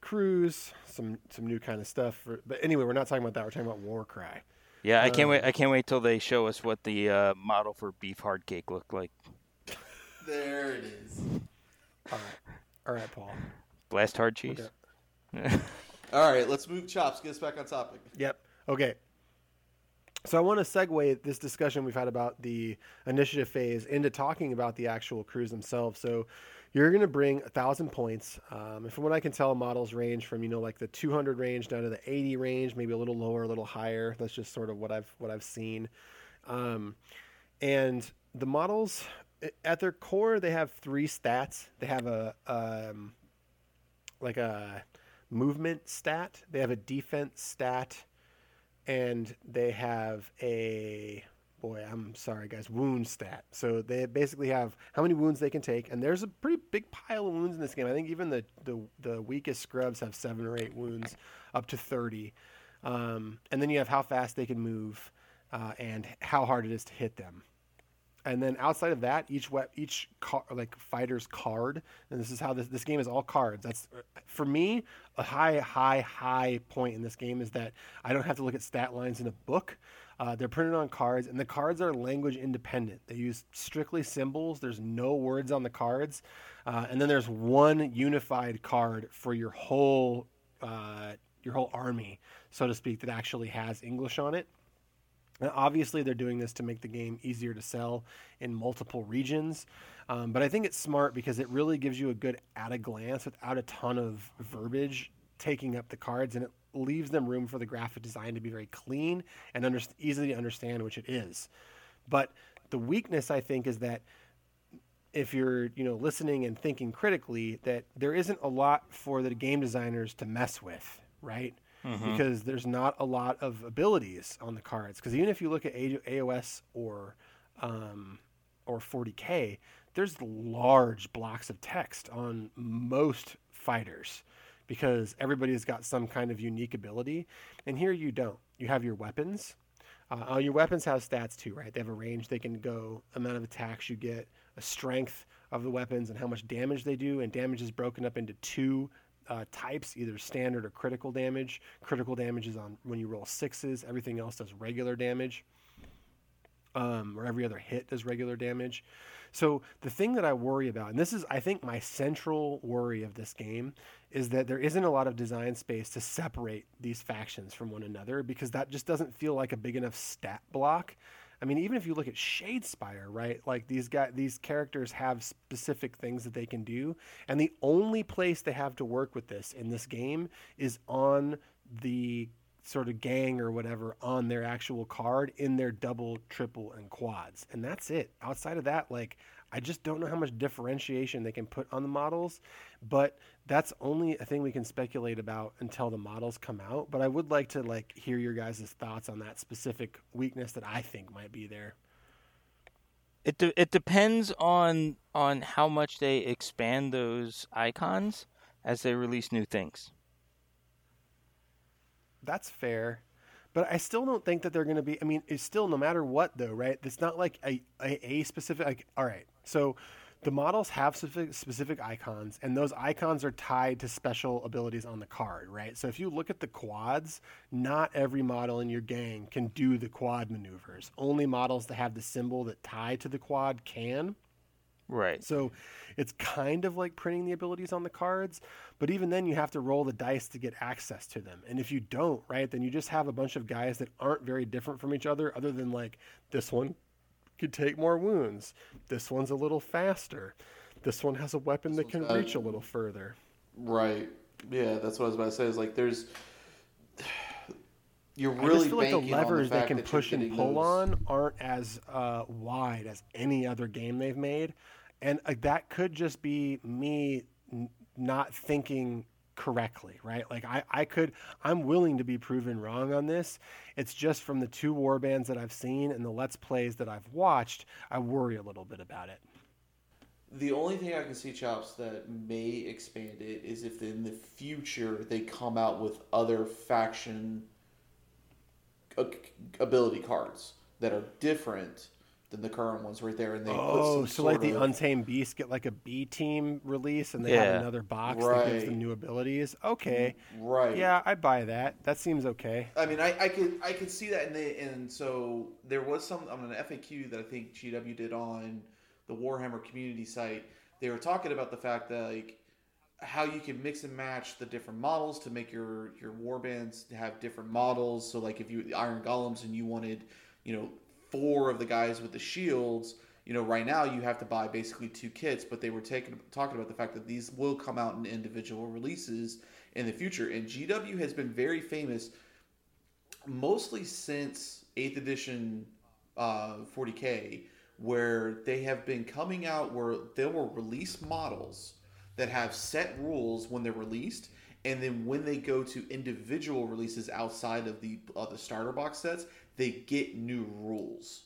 crews, some some new kind of stuff. For, but anyway, we're not talking about that. We're talking about Warcry. Yeah, I can't wait. I can't wait till they show us what the uh, model for beef hard cake looked like. There it is. All right, all right, Paul. Blast hard cheese. Okay. all right, let's move chops. Get us back on topic. Yep. Okay. So I want to segue this discussion we've had about the initiative phase into talking about the actual crews themselves. So you're going to bring a thousand points. Um, and from what I can tell, models range from you know like the 200 range down to the 80 range, maybe a little lower, a little higher. That's just sort of what I've what I've seen. Um, and the models at their core, they have three stats. They have a um, like a movement stat. They have a defense stat, and they have a boy, I'm sorry, guys, wound stat. So they basically have how many wounds they can take, and there's a pretty big pile of wounds in this game. I think even the the, the weakest scrubs have seven or eight wounds, up to thirty. Um, and then you have how fast they can move, uh, and how hard it is to hit them. And then outside of that, each each car- like fighter's card, and this is how this this game is all cards. That's for me a high high high point in this game is that I don't have to look at stat lines in a book. Uh, they're printed on cards, and the cards are language independent. They use strictly symbols. There's no words on the cards, uh, and then there's one unified card for your whole uh, your whole army, so to speak, that actually has English on it. Now, obviously, they're doing this to make the game easier to sell in multiple regions, um, but I think it's smart because it really gives you a good at a glance without a ton of verbiage taking up the cards, and it leaves them room for the graphic design to be very clean and under, easily to understand, which it is. But the weakness, I think, is that if you're you know listening and thinking critically, that there isn't a lot for the game designers to mess with, right? Mm-hmm. Because there's not a lot of abilities on the cards. Because even if you look at AOS or um, or 40k, there's large blocks of text on most fighters because everybody's got some kind of unique ability. And here you don't. You have your weapons. Uh, your weapons have stats too, right? They have a range. They can go amount of attacks you get, a strength of the weapons, and how much damage they do. And damage is broken up into two uh, types, either standard or critical damage. Critical damage is on when you roll sixes. Everything else does regular damage, um, or every other hit does regular damage. So the thing that I worry about, and this is, I think, my central worry of this game, is that there isn't a lot of design space to separate these factions from one another because that just doesn't feel like a big enough stat block. I mean, even if you look at Shadespire, right? Like these guys, these characters have specific things that they can do, and the only place they have to work with this in this game is on the sort of gang or whatever on their actual card in their double, triple, and quads. And that's it. Outside of that, like, I just don't know how much differentiation they can put on the models, but that's only a thing we can speculate about until the models come out. But I would like to like hear your guys' thoughts on that specific weakness that I think might be there. It de- it depends on on how much they expand those icons as they release new things that's fair. But I still don't think that they're going to be. I mean, it's still no matter what though, right? It's not like a a, a specific. Like, all right, so the models have specific, specific icons, and those icons are tied to special abilities on the card, right? So if you look at the quads, not every model in your gang can do the quad maneuvers. Only models that have the symbol that tie to the quad can. Right. So it's kind of like printing the abilities on the cards, but even then you have to roll the dice to get access to them. And if you don't, right, then you just have a bunch of guys that aren't very different from each other other than like this one could take more wounds. This one's a little faster. This one has a weapon this that can reach a little further. Right. Yeah, that's what I was about to say. Is like there's you're really I just feel like the levers the they can push and pull those... on aren't as uh, wide as any other game they've made and uh, that could just be me n- not thinking correctly right? Like I, I could i'm willing to be proven wrong on this. It's just from the two war bands that i've seen and the let's plays that i've watched i worry a little bit about it. The only thing i can see chops that may expand it is if in the future they come out with other faction uh, ability cards that are different than the current ones right there, and they oh, so like the Untamed Beast get like a B team release, and they yeah. have another box right. that gives them new abilities. Okay, right? Yeah, I buy that. That seems okay. I mean, I, I could I could see that, and they and so there was some on an FAQ that I think GW did on the Warhammer community site. They were talking about the fact that like how you can mix and match the different models to make your your warbands have different models. So like if you Iron Golems and you wanted, you know, four of the guys with the shields, you know, right now you have to buy basically two kits, but they were taking talking about the fact that these will come out in individual releases in the future. And GW has been very famous, mostly since Eighth Edition uh, 40k, where they have been coming out where they will release models that have set rules when they're released, and then when they go to individual releases outside of the uh, the starter box sets, they get new rules.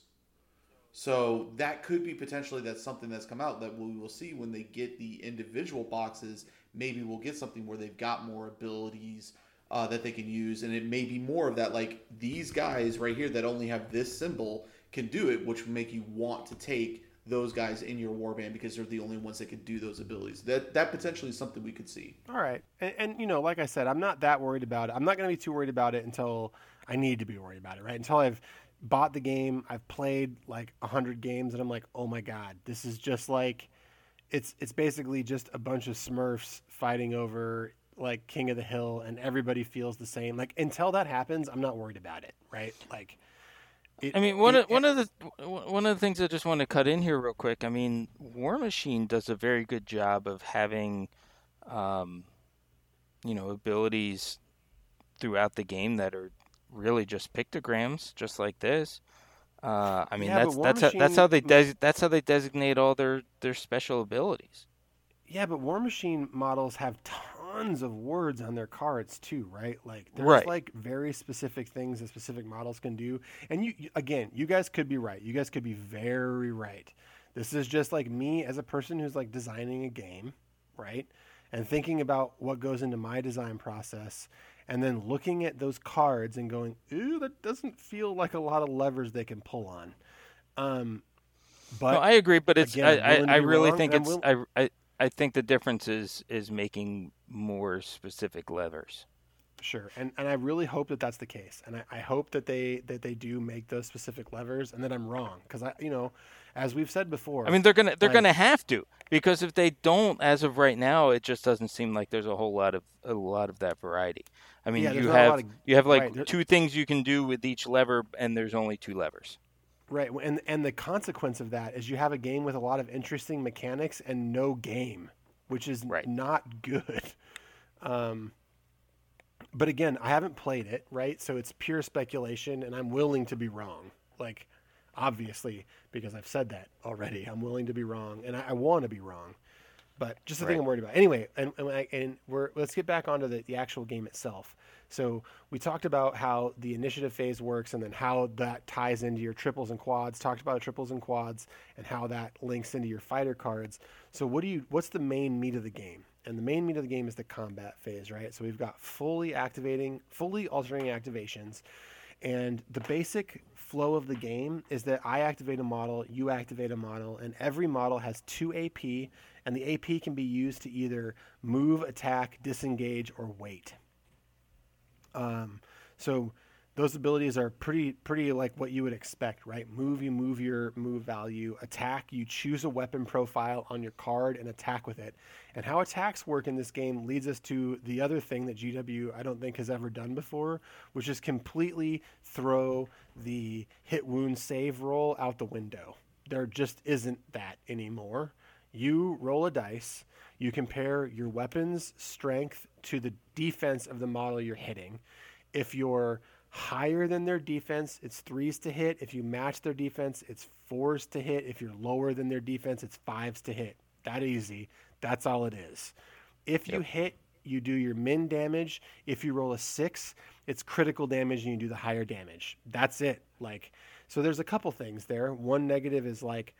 So that could be potentially that's something that's come out that we will see when they get the individual boxes. Maybe we'll get something where they've got more abilities uh, that they can use, and it may be more of that. Like these guys right here that only have this symbol can do it, which will make you want to take those guys in your warband because they're the only ones that can do those abilities. That that potentially is something we could see. All right, and, and you know, like I said, I'm not that worried about it. I'm not going to be too worried about it until I need to be worried about it, right? Until I've bought the game. I've played like hundred games, and I'm like, oh my god, this is just like, it's it's basically just a bunch of Smurfs fighting over like King of the Hill, and everybody feels the same. Like until that happens, I'm not worried about it, right? Like. It, I mean, one it, of one of the one of the things I just want to cut in here real quick. I mean, War Machine does a very good job of having, um, you know, abilities throughout the game that are really just pictograms, just like this. Uh, I mean, yeah, that's that's Machine, how, that's how they des- that's how they designate all their their special abilities. Yeah, but War Machine models have tons of words on their cards too, right? Like there's right. like very specific things that specific models can do. And you again, you guys could be right. You guys could be very right. This is just like me as a person who's like designing a game, right? And thinking about what goes into my design process and then looking at those cards and going, ooh, that doesn't feel like a lot of levers they can pull on. Um, but no, I agree, but it's again, I, I, I really wrong, think it's will... I, I I think the difference is is making more specific levers. Sure, and and I really hope that that's the case, and I, I hope that they that they do make those specific levers, and that I'm wrong because I you know, as we've said before. I mean, they're gonna they're like, gonna have to because if they don't, as of right now, it just doesn't seem like there's a whole lot of a lot of that variety. I mean, yeah, you have of, you have like right, two things you can do with each lever, and there's only two levers. Right, and and the consequence of that is you have a game with a lot of interesting mechanics and no game, which is right. not good. Um, but again, I haven't played it, right? So it's pure speculation, and I'm willing to be wrong. Like, obviously, because I've said that already, I'm willing to be wrong, and I, I want to be wrong. But just the right. thing I'm worried about. Anyway, and and, and we're let's get back onto the, the actual game itself. So we talked about how the initiative phase works, and then how that ties into your triples and quads. Talked about triples and quads, and how that links into your fighter cards. So what do you? What's the main meat of the game? And the main meat of the game is the combat phase, right? So we've got fully activating, fully altering activations, and the basic flow of the game is that I activate a model, you activate a model, and every model has two AP, and the AP can be used to either move, attack, disengage, or wait. Um, so those abilities are pretty pretty like what you would expect, right? Move, you move your move value. Attack, you choose a weapon profile on your card and attack with it. And how attacks work in this game leads us to the other thing that GW I don't think has ever done before, which is completely throw the hit wound save roll out the window. There just isn't that anymore. You roll a dice, you compare your weapon's strength to the defense of the model you're hitting. If you're higher than their defense, it's threes to hit. If you match their defense, it's fours to hit. If you're lower than their defense, it's fives to hit. That easy. That's all it is. If you hit, you do your min damage. If you roll a six, it's critical damage and you do the higher damage. That's it. Like, so there's a couple things there. One negative is like,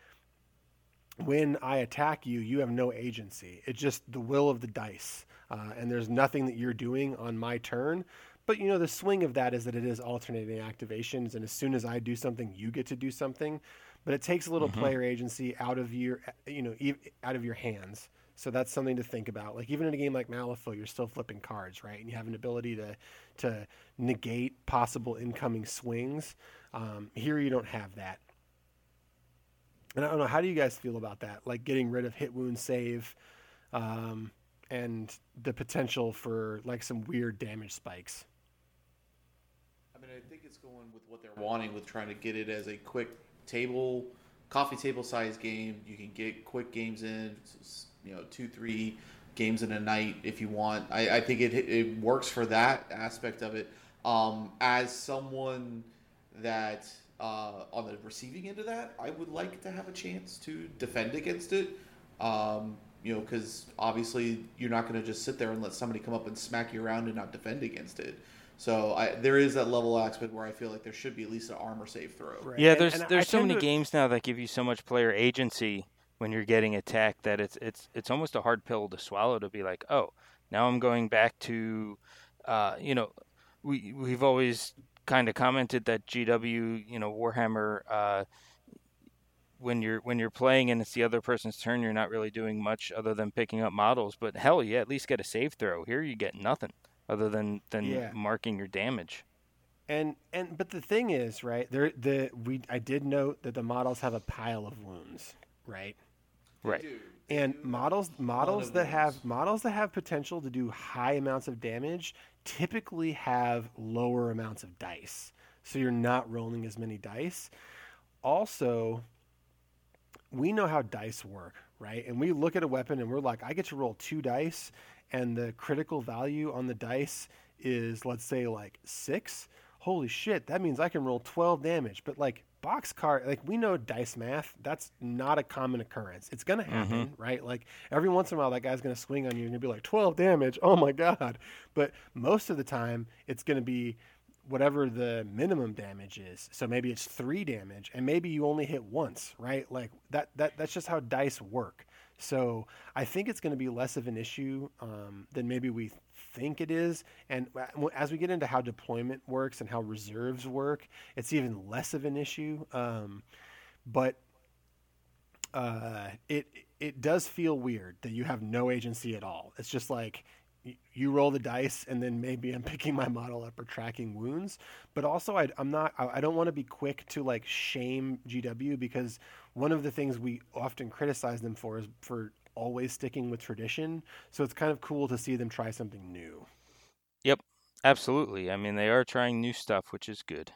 when I attack you, you have no agency. It's just the will of the dice. Uh, and there's nothing that you're doing on my turn. But you know, the swing of that is that it is alternating activations, and as soon as I do something, you get to do something. But it takes a little mm-hmm. player agency out of your, you know, out of your hands. So that's something to think about. Like even in a game like Malifaux, you're still flipping cards, right? And you have an ability to to negate possible incoming swings. Um, here, you don't have that. And I don't know. How do you guys feel about that? Like getting rid of hit wound save, um, and the potential for like some weird damage spikes mean, I think it's going with what they're wanting with trying to get it as a quick table, coffee table size game. You can get quick games in, you know, two, three games in a night if you want. I, I think it it works for that aspect of it. Um, as someone that uh, on the receiving end of that, I would like to have a chance to defend against it. Um, you know, because obviously you're not going to just sit there and let somebody come up and smack you around and not defend against it. So I, there is that level aspect where I feel like there should be at least an armor save throw. Right. Yeah, there's and, and there's so many to... games now that give you so much player agency when you're getting attacked that it's it's it's almost a hard pill to swallow to be like, oh, now I'm going back to, uh, you know, we we've always kind of commented that GW, you know, Warhammer. Uh, when you're when you're playing and it's the other person's turn, you're not really doing much other than picking up models. But hell, you at least get a save throw. Here, you get nothing other than than yeah. marking your damage. And and but the thing is, right? There the we I did note that the models have a pile of wounds, right? Right. Dude, And dude, models models of that have models that have potential to do high amounts of damage typically have lower amounts of dice. So you're not rolling as many dice. Also, we know how dice work, right? And we look at a weapon and we're like, I get to roll two dice, and the critical value on the dice is, let's say, like six. Holy shit, that means I can roll 12 damage. But like boxcar, like we know dice math, that's not a common occurrence. It's gonna mm-hmm. happen, right? Like every once in a while, that guy's gonna swing on you and you'll be like, 12 damage. Oh my god. But most of the time, it's gonna be whatever the minimum damage is. So maybe it's three damage, and maybe you only hit once, right? Like that. That that's just how dice work. So I think it's going to be less of an issue um, than maybe we think it is. And as we get into how deployment works and how reserves work, it's even less of an issue. Um, but uh, it it does feel weird that you have no agency at all. It's just like you roll the dice, and then maybe I'm picking my model up or tracking wounds. But also, I, I'm not. I I don't want to be quick to like shame GW because one of the things we often criticize them for is for always sticking with tradition. So it's kind of cool to see them try something new. Yep. Absolutely. I mean, they are trying new stuff, which is good.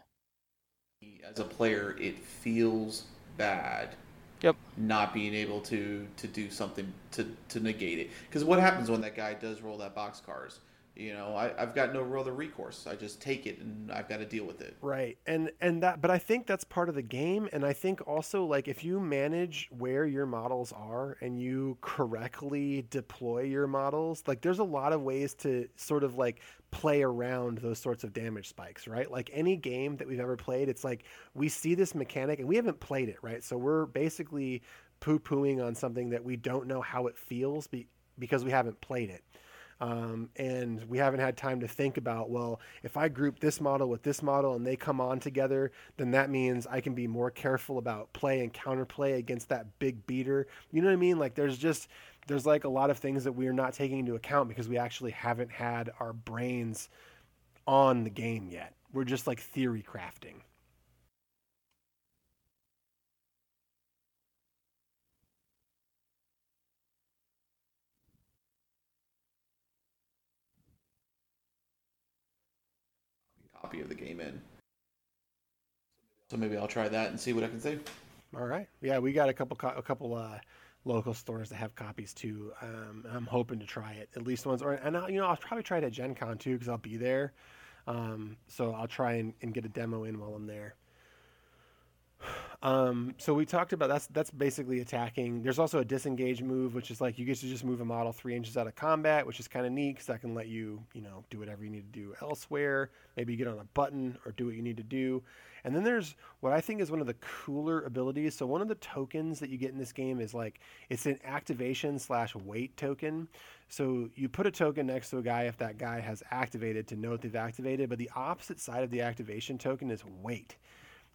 as a player, it feels bad. Yep. Not being able to to do something to to negate it. Because what happens when that guy does roll that box cars? You know, I, I've got no other recourse. I just take it and I've got to deal with it. Right. And and that but I think that's part of the game and I think also like if you manage where your models are and you correctly deploy your models, like there's a lot of ways to sort of like play around those sorts of damage spikes, right? Like any game that we've ever played, it's like we see this mechanic and we haven't played it, right? So we're basically poo-pooing on something that we don't know how it feels be, because we haven't played it. Um, and we haven't had time to think about well if i group this model with this model and they come on together then that means i can be more careful about play and counterplay against that big beater. You know what i mean? Like there's just there's like a lot of things that we're not taking into account because we actually haven't had our brains on the game yet. We're just like theory crafting Copy of the game in. So maybe I'll try that and see what I can say. all right yeah we got a couple co- a couple uh local stores that have copies too um, i'm hoping to try it at least once or and I'll, you know i'll probably try it at gen con too because i'll be there um, so i'll try and, and get a demo in while i'm there um, so we talked about that's that's basically attacking. There's also a disengage move, which is like you get to just move a model three inches out of combat, which is kind of neat because that can let you you know do whatever you need to do elsewhere. Maybe you get on a button or do what you need to do. And then there's what I think is one of the cooler abilities. So one of the tokens that you get in this game is like it's an activation slash wait token. So you put a token next to a guy if that guy has activated to know note they've activated, but the opposite side of the activation token is wait.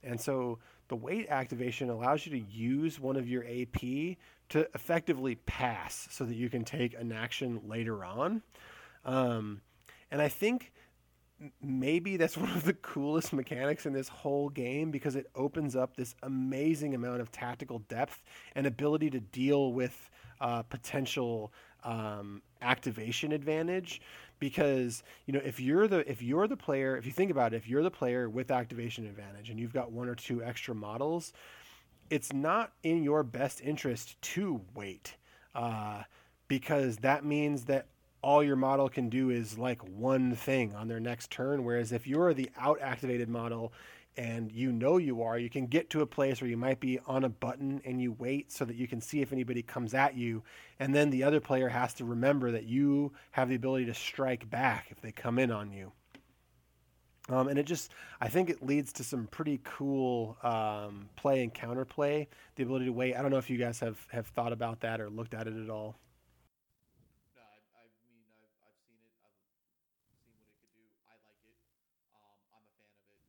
And so the wait activation allows you to use one of your AP to effectively pass so that you can take an action later on. Um, and I think maybe that's one of the coolest mechanics in this whole game because it opens up this amazing amount of tactical depth and ability to deal with uh, potential um, activation advantage because you know if you're the if you're the player if you think about it if you're the player with activation advantage and you've got one or two extra models it's not in your best interest to wait uh, because that means that all your model can do is like one thing on their next turn. Whereas if you're the out activated model and you know you are you can get to a place where you might be on a button and you wait so that you can see if anybody comes at you and then the other player has to remember that you have the ability to strike back if they come in on you um, and it just, I think it leads to some pretty cool um, play and counterplay. The ability to wait. I don't know if you guys have, have thought about that or looked at it at all. No, I, I mean, I've, I've seen it. I've seen what it could do. I like it. Um, I'm a fan of it.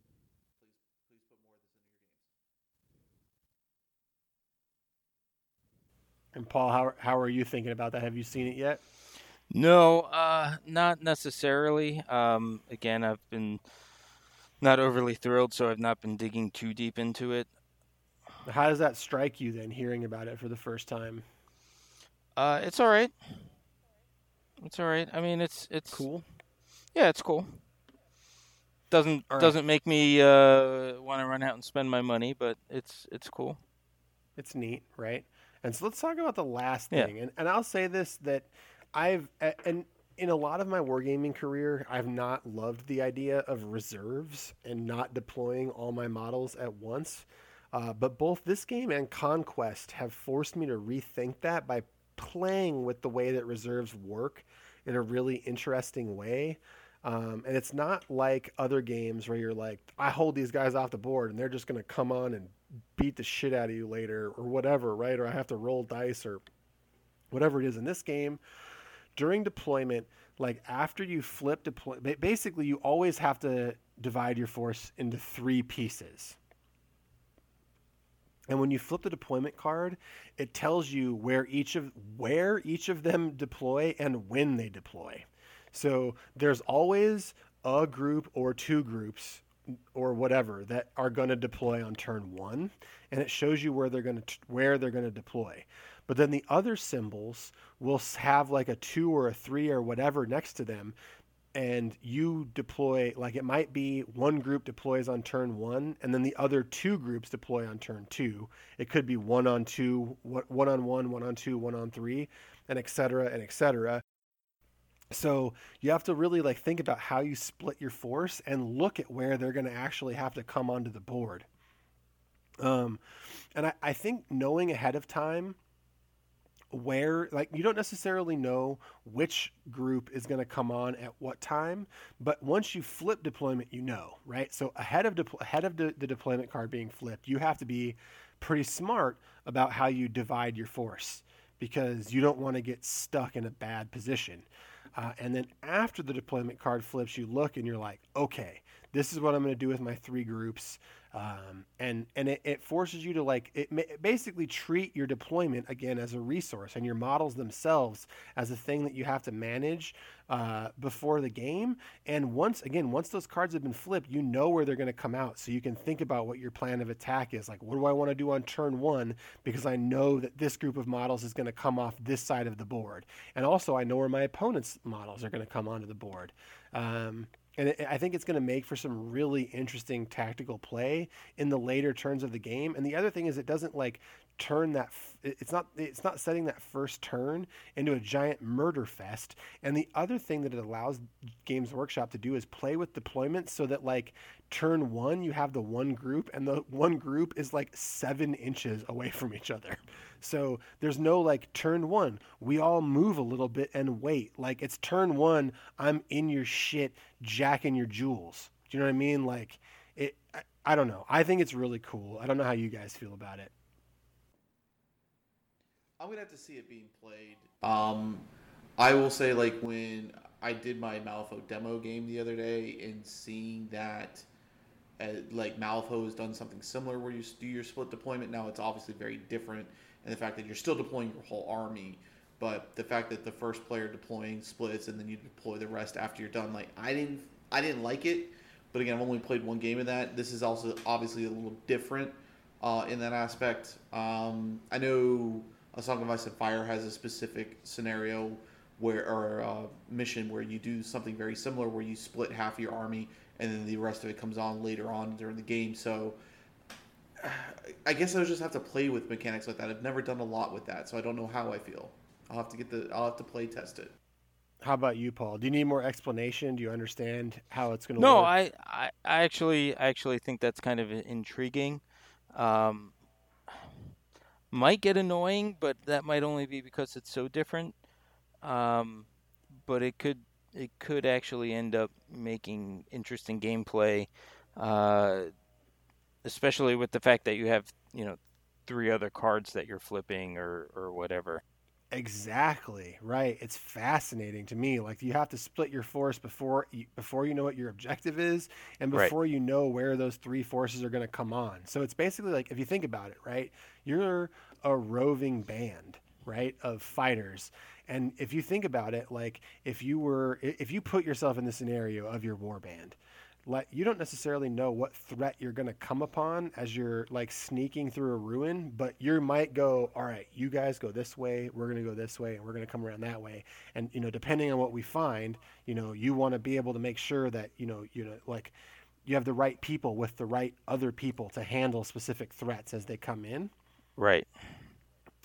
Please, please put more of this into your games. And Paul, how, how are you thinking about that? Have you seen it yet? No, uh, not necessarily. Um, again, I've been not overly thrilled, so I've not been digging too deep into it. How does that strike you then, hearing about it for the first time? Uh, it's all right. It's all right. I mean, it's it's Cool. Yeah, it's cool. Doesn't right. doesn't make me uh, want to run out and spend my money, but it's it's cool. It's neat, right? And so let's talk about the last Yeah. thing. And, and I'll say this that I've, and in a lot of my wargaming career, I've not loved the idea of reserves and not deploying all my models at once. Uh, but both this game and Conquest have forced me to rethink that by playing with the way that reserves work in a really interesting way. Um, and it's not like other games where you're like, I hold these guys off the board and they're just going to come on and beat the shit out of you later or whatever, right? Or I have to roll dice or whatever it is in this game. During deployment, like after you flip deploy, basically you always have to divide your force into three pieces. And when you flip the deployment card, it tells you where each of where each of them deploy and when they deploy. So there's always a group or two groups or whatever that are going to deploy on turn 1 and it shows you where they're going to where they're going to deploy. But then the other symbols will have like a 2 or a 3 or whatever next to them and you deploy like it might be one group deploys on turn one and then the other two groups deploy on turn two it could be one on two, one on one one on two one on three and et cetera and et cetera so you have to really like think about how you split your force and look at where they're going to actually have to come onto the board. Um, and I, I think knowing ahead of time where like you don't necessarily know which group is going to come on at what time but once you flip deployment you know right? So ahead of depl- ahead of the, the deployment card being flipped you have to be pretty smart about how you divide your force because you don't want to get stuck in a bad position uh, and then after the deployment card flips you look and you're like okay this is what i'm going to do with my three groups um, and and it, it forces you to like it, ma- basically treat your deployment again as a resource and your models themselves as a thing that you have to manage uh, before the game. And once again once those cards have been flipped you know where they're going to come out so you can think about what your plan of attack is. Like what do i want to do on turn one? Because i know that this group of models is going to come off this side of the board. And also i know where my opponent's models are going to come onto the board. Um, and I think it's going to make for some really interesting tactical play in the later turns of the game. And the other thing is, it doesn't like turn that f- it's not. It's not setting that first turn into a giant murder fest. And the other thing that it allows Games Workshop to do is play with deployments so that like turn one you have the one group and the one group is like seven inches away from each other. So there's no like turn one, we all move a little bit and wait. Like it's turn one, I'm in your shit, jacking your jewels. Do you know what I mean? Like it. I, I don't know. I think it's really cool. I don't know how you guys feel about it. I'm gonna have to see it being played. Um, I will say like when I did my Malifaux demo game the other day and seeing that, uh, like Malifaux has done something similar where you do your split deployment. Now it's obviously very different, and the fact that you're still deploying your whole army, but the fact that the first player deploying splits and then you deploy the rest after you're done. Like I didn't, I didn't like it. But again, I've only played one game of that. This is also obviously a little different uh, in that aspect. Um, I know A Song of Ice and Fire has a specific scenario where or uh, mission where you do something very similar, where you split half your army and then the rest of it comes on later on during the game. So I guess I would just have to play with mechanics like that. I've never done a lot with that, so I don't know how I feel. I'll have to get the I'll have to play test it. How about you, Paul? Do you need more explanation? Do you understand how it's going to No, work? I, I, I actually, I actually think that's kind of intriguing. Um, might get annoying, but that might only be because it's so different. Um, but it could, it could actually end up making interesting gameplay, uh, especially with the fact that you have, you know, three other cards that you're flipping or, or whatever. Exactly right. It's fascinating to me. Like you have to split your force before you, before you know what your objective is, and Right. before you know where those three forces are going to come on. So it's basically like if you think about it, right? You're a roving band, right, of fighters, and if you think about it, like if you were, if you put yourself in the scenario of your war band, like you don't necessarily know what threat you're going to come upon as you're like sneaking through a ruin but you might go all right you guys go this way we're going to go this way and we're going to come around that way and you know depending on what we find you know you want to be able to make sure that you know you know like you have the right people with the right other people to handle specific threats as they come in Right.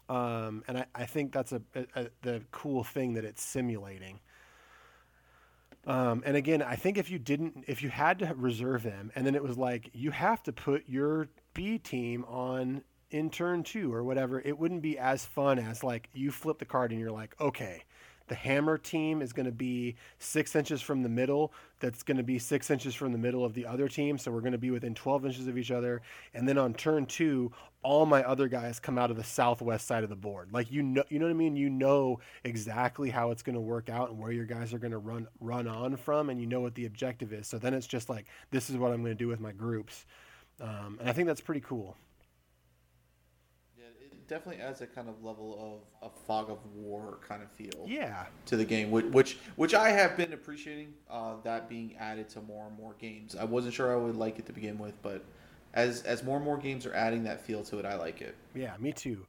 um, and I, I think that's a, a, a the cool thing that it's simulating. Um, and again, I think if you didn't, if you had to reserve them, and then it was like you have to put your B team on in turn two or whatever, it wouldn't be as fun as like you flip the card and you're like, okay, the hammer team is going to be six inches from the middle. That's going to be six inches from the middle of the other team. So we're going to be within 12 inches of each other. And then on turn two, all my other guys come out of the southwest side of the board. Like you know, you know what I mean. You know exactly how it's going to work out and where your guys are going to run run on from, and you know what the objective is. So then it's just like this is what I'm going to do with my groups, um, and I think that's pretty cool. Yeah, it definitely adds a kind of level of a fog of war kind of feel Yeah, to the game, which which, which I have been appreciating uh, that being added to more and more games. I wasn't sure I would like it to begin with, but as as more and more games are adding that feel to it, I like it. Yeah, me too.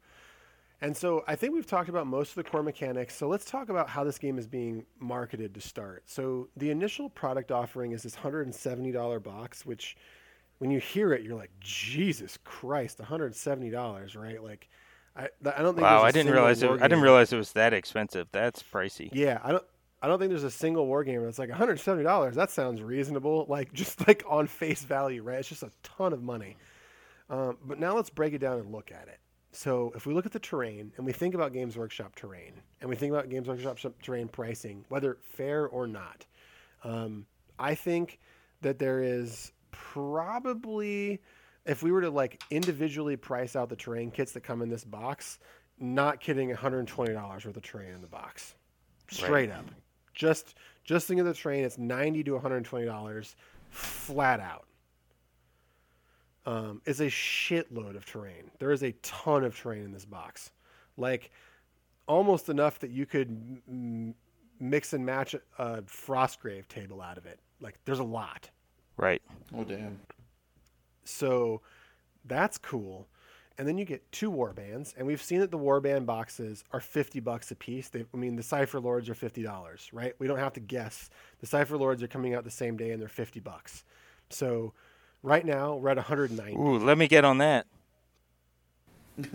And so I think we've talked about most of the core mechanics. So let's talk about how this game is being marketed to start. So the initial product offering is this $170 box, which when you hear it, you're like, Jesus Christ, $170, right? Like, I, I don't think. Wow, there's a I didn't realize it. I didn't realize it was that expensive. That's pricey. Yeah, I don't. I don't think there's a single war game that's like $170. That sounds reasonable. Like just like on face value, right? It's just a ton of money. Um, but now let's break it down and look at it. So if we look at the terrain and we think about Games Workshop terrain and we think about Games Workshop terrain pricing, whether fair or not, um, I think that there is probably, if we were to like individually price out the terrain kits that come in this box, not kidding, $120 worth of terrain in the box, straight up. Just just think of the terrain. It's 90 to 120 dollars, flat out um, is a shitload of terrain. There is a ton of terrain in this box, like almost enough that you could m- m- mix and match a Frostgrave table out of it. Like there's a lot, Right. Oh damn! so that's cool. And then you get two warbands, and we've seen that the warband boxes are fifty bucks a piece. They, I mean, the Cypher Lords are fifty dollars, right? We don't have to guess. The Cypher Lords are coming out the same day, and they're fifty bucks. So right now we're at one hundred ninety. Ooh, let me get on that.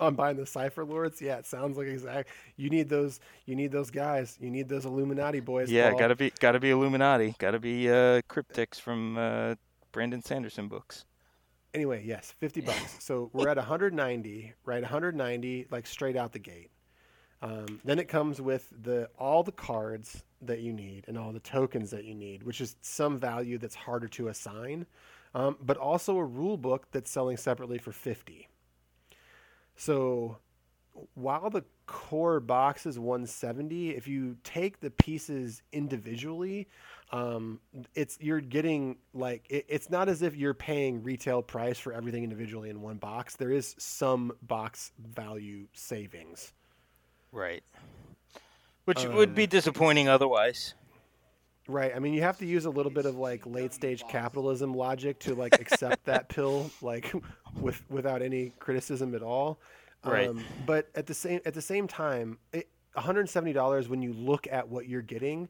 I'm buying the Cypher Lords. Yeah, it sounds like exact. You need those. You need those guys. You need those Illuminati boys. Yeah, Paul. gotta be gotta be Illuminati. Gotta be uh, cryptics from uh, Brandon Sanderson books. Anyway, yes, fifty bucks. So we're at 190, right? 190, like straight out the gate. Um, then it comes with the all the cards that you need and all the tokens that you need, which is some value that's harder to assign, um, but also a rule book that's selling separately for 50. So while the core box is 170, if you take the pieces individually, um, it's you're getting like it, it's not as if you're paying retail price for everything individually in one box. There is some box value savings. Right. Which would be disappointing otherwise. Right. I mean, you have to use a little bit of like late stage capitalism logic to like accept that pill, like with without any criticism at all. Right. Um, but at the same at the same time, it, $170 when you look at what you're getting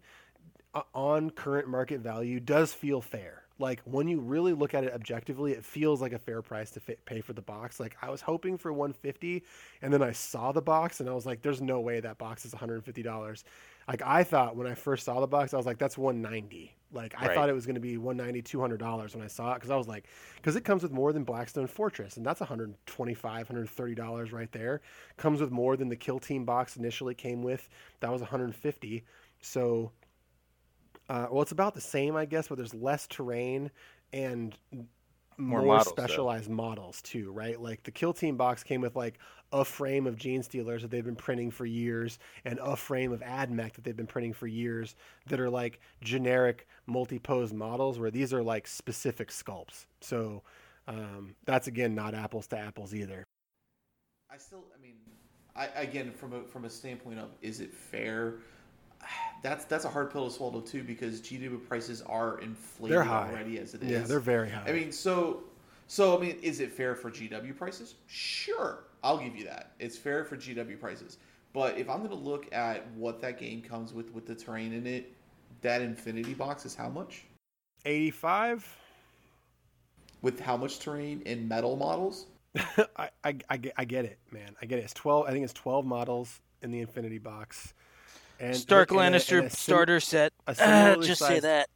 uh, on current market value does feel fair. Like when you really look at it objectively, it feels like a fair price to fi- pay for the box. Like I was hoping for 150 and then I saw the box and I was like there's no way that box is $150. Like I thought when I first saw the box I was like that's 190. Like I Right. thought it was going to be 190 $200 when I saw it cuz I was like cuz it comes with more than Blackstone Fortress and that's 125 $130 right there. Comes with more than the Kill Team box initially came with. That was 150. So uh, well, it's about the same, I guess, but there's less terrain and More more, models, though. specialized models too, right? Like the Kill Team box came with like a frame of Genestealers that they've been printing for years, and a frame of Ad AdMech that they've been printing for years that are like generic multi-pose models, where these are like specific sculpts. So um, that's again not apples to apples either. I still, I mean, I again from a from a standpoint of is it fair? That's that's a hard pill to swallow too because GW prices are inflated already as it is. Yeah, they're very high. I mean, so so I mean, is it fair for GW prices? Sure, I'll give you that. It's fair for GW prices. But if I'm going to look at what that game comes with with the terrain in it, that Infinity box is how much? 85. With how much terrain in metal models? I, I, I, get, I get it, man. I get it. It's 12. I think it's 12 models in the Infinity box. And Stark and a- and a Lannister sim- starter set. a ah, similarly Just say that.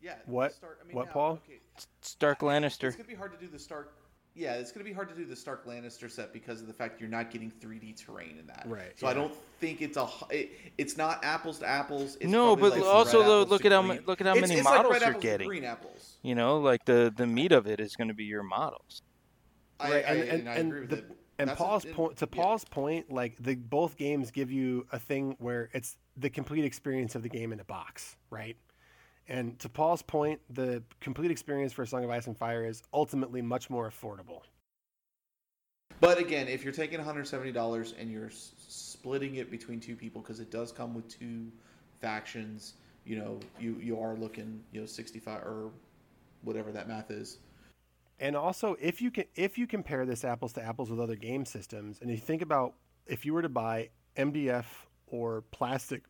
Yeah. What? Start, I mean, What, now, Paul? Okay, Stark Lannister. It's gonna be hard to do the Stark. Yeah, it's gonna be hard to do the Stark Lannister set because of the fact you're not getting 3D terrain in that. Right, So I don't think it's a. It, it's not apples to apples. It's No, but like also, though, look at how green. look at how It's- many it's like models red you're getting. Green apples. You know, like the the meat of it is going to be your models. I, Right, I, and, and, and, I and agree with the, it. And That's a- Paul's and- point to yeah. Paul's point, like the both games give you a thing where it's the complete experience of the game in a box, right? And to Paul's point, the complete experience for Song of Ice and Fire is ultimately much more affordable. But again, if you're taking $170 and you're s- splitting it between two people, because it does come with two factions, you know, you you are looking, you know, 65 or whatever that math is. And also, if you can, if you compare this apples to apples with other game systems, and you think about if you were to buy MDF or plastic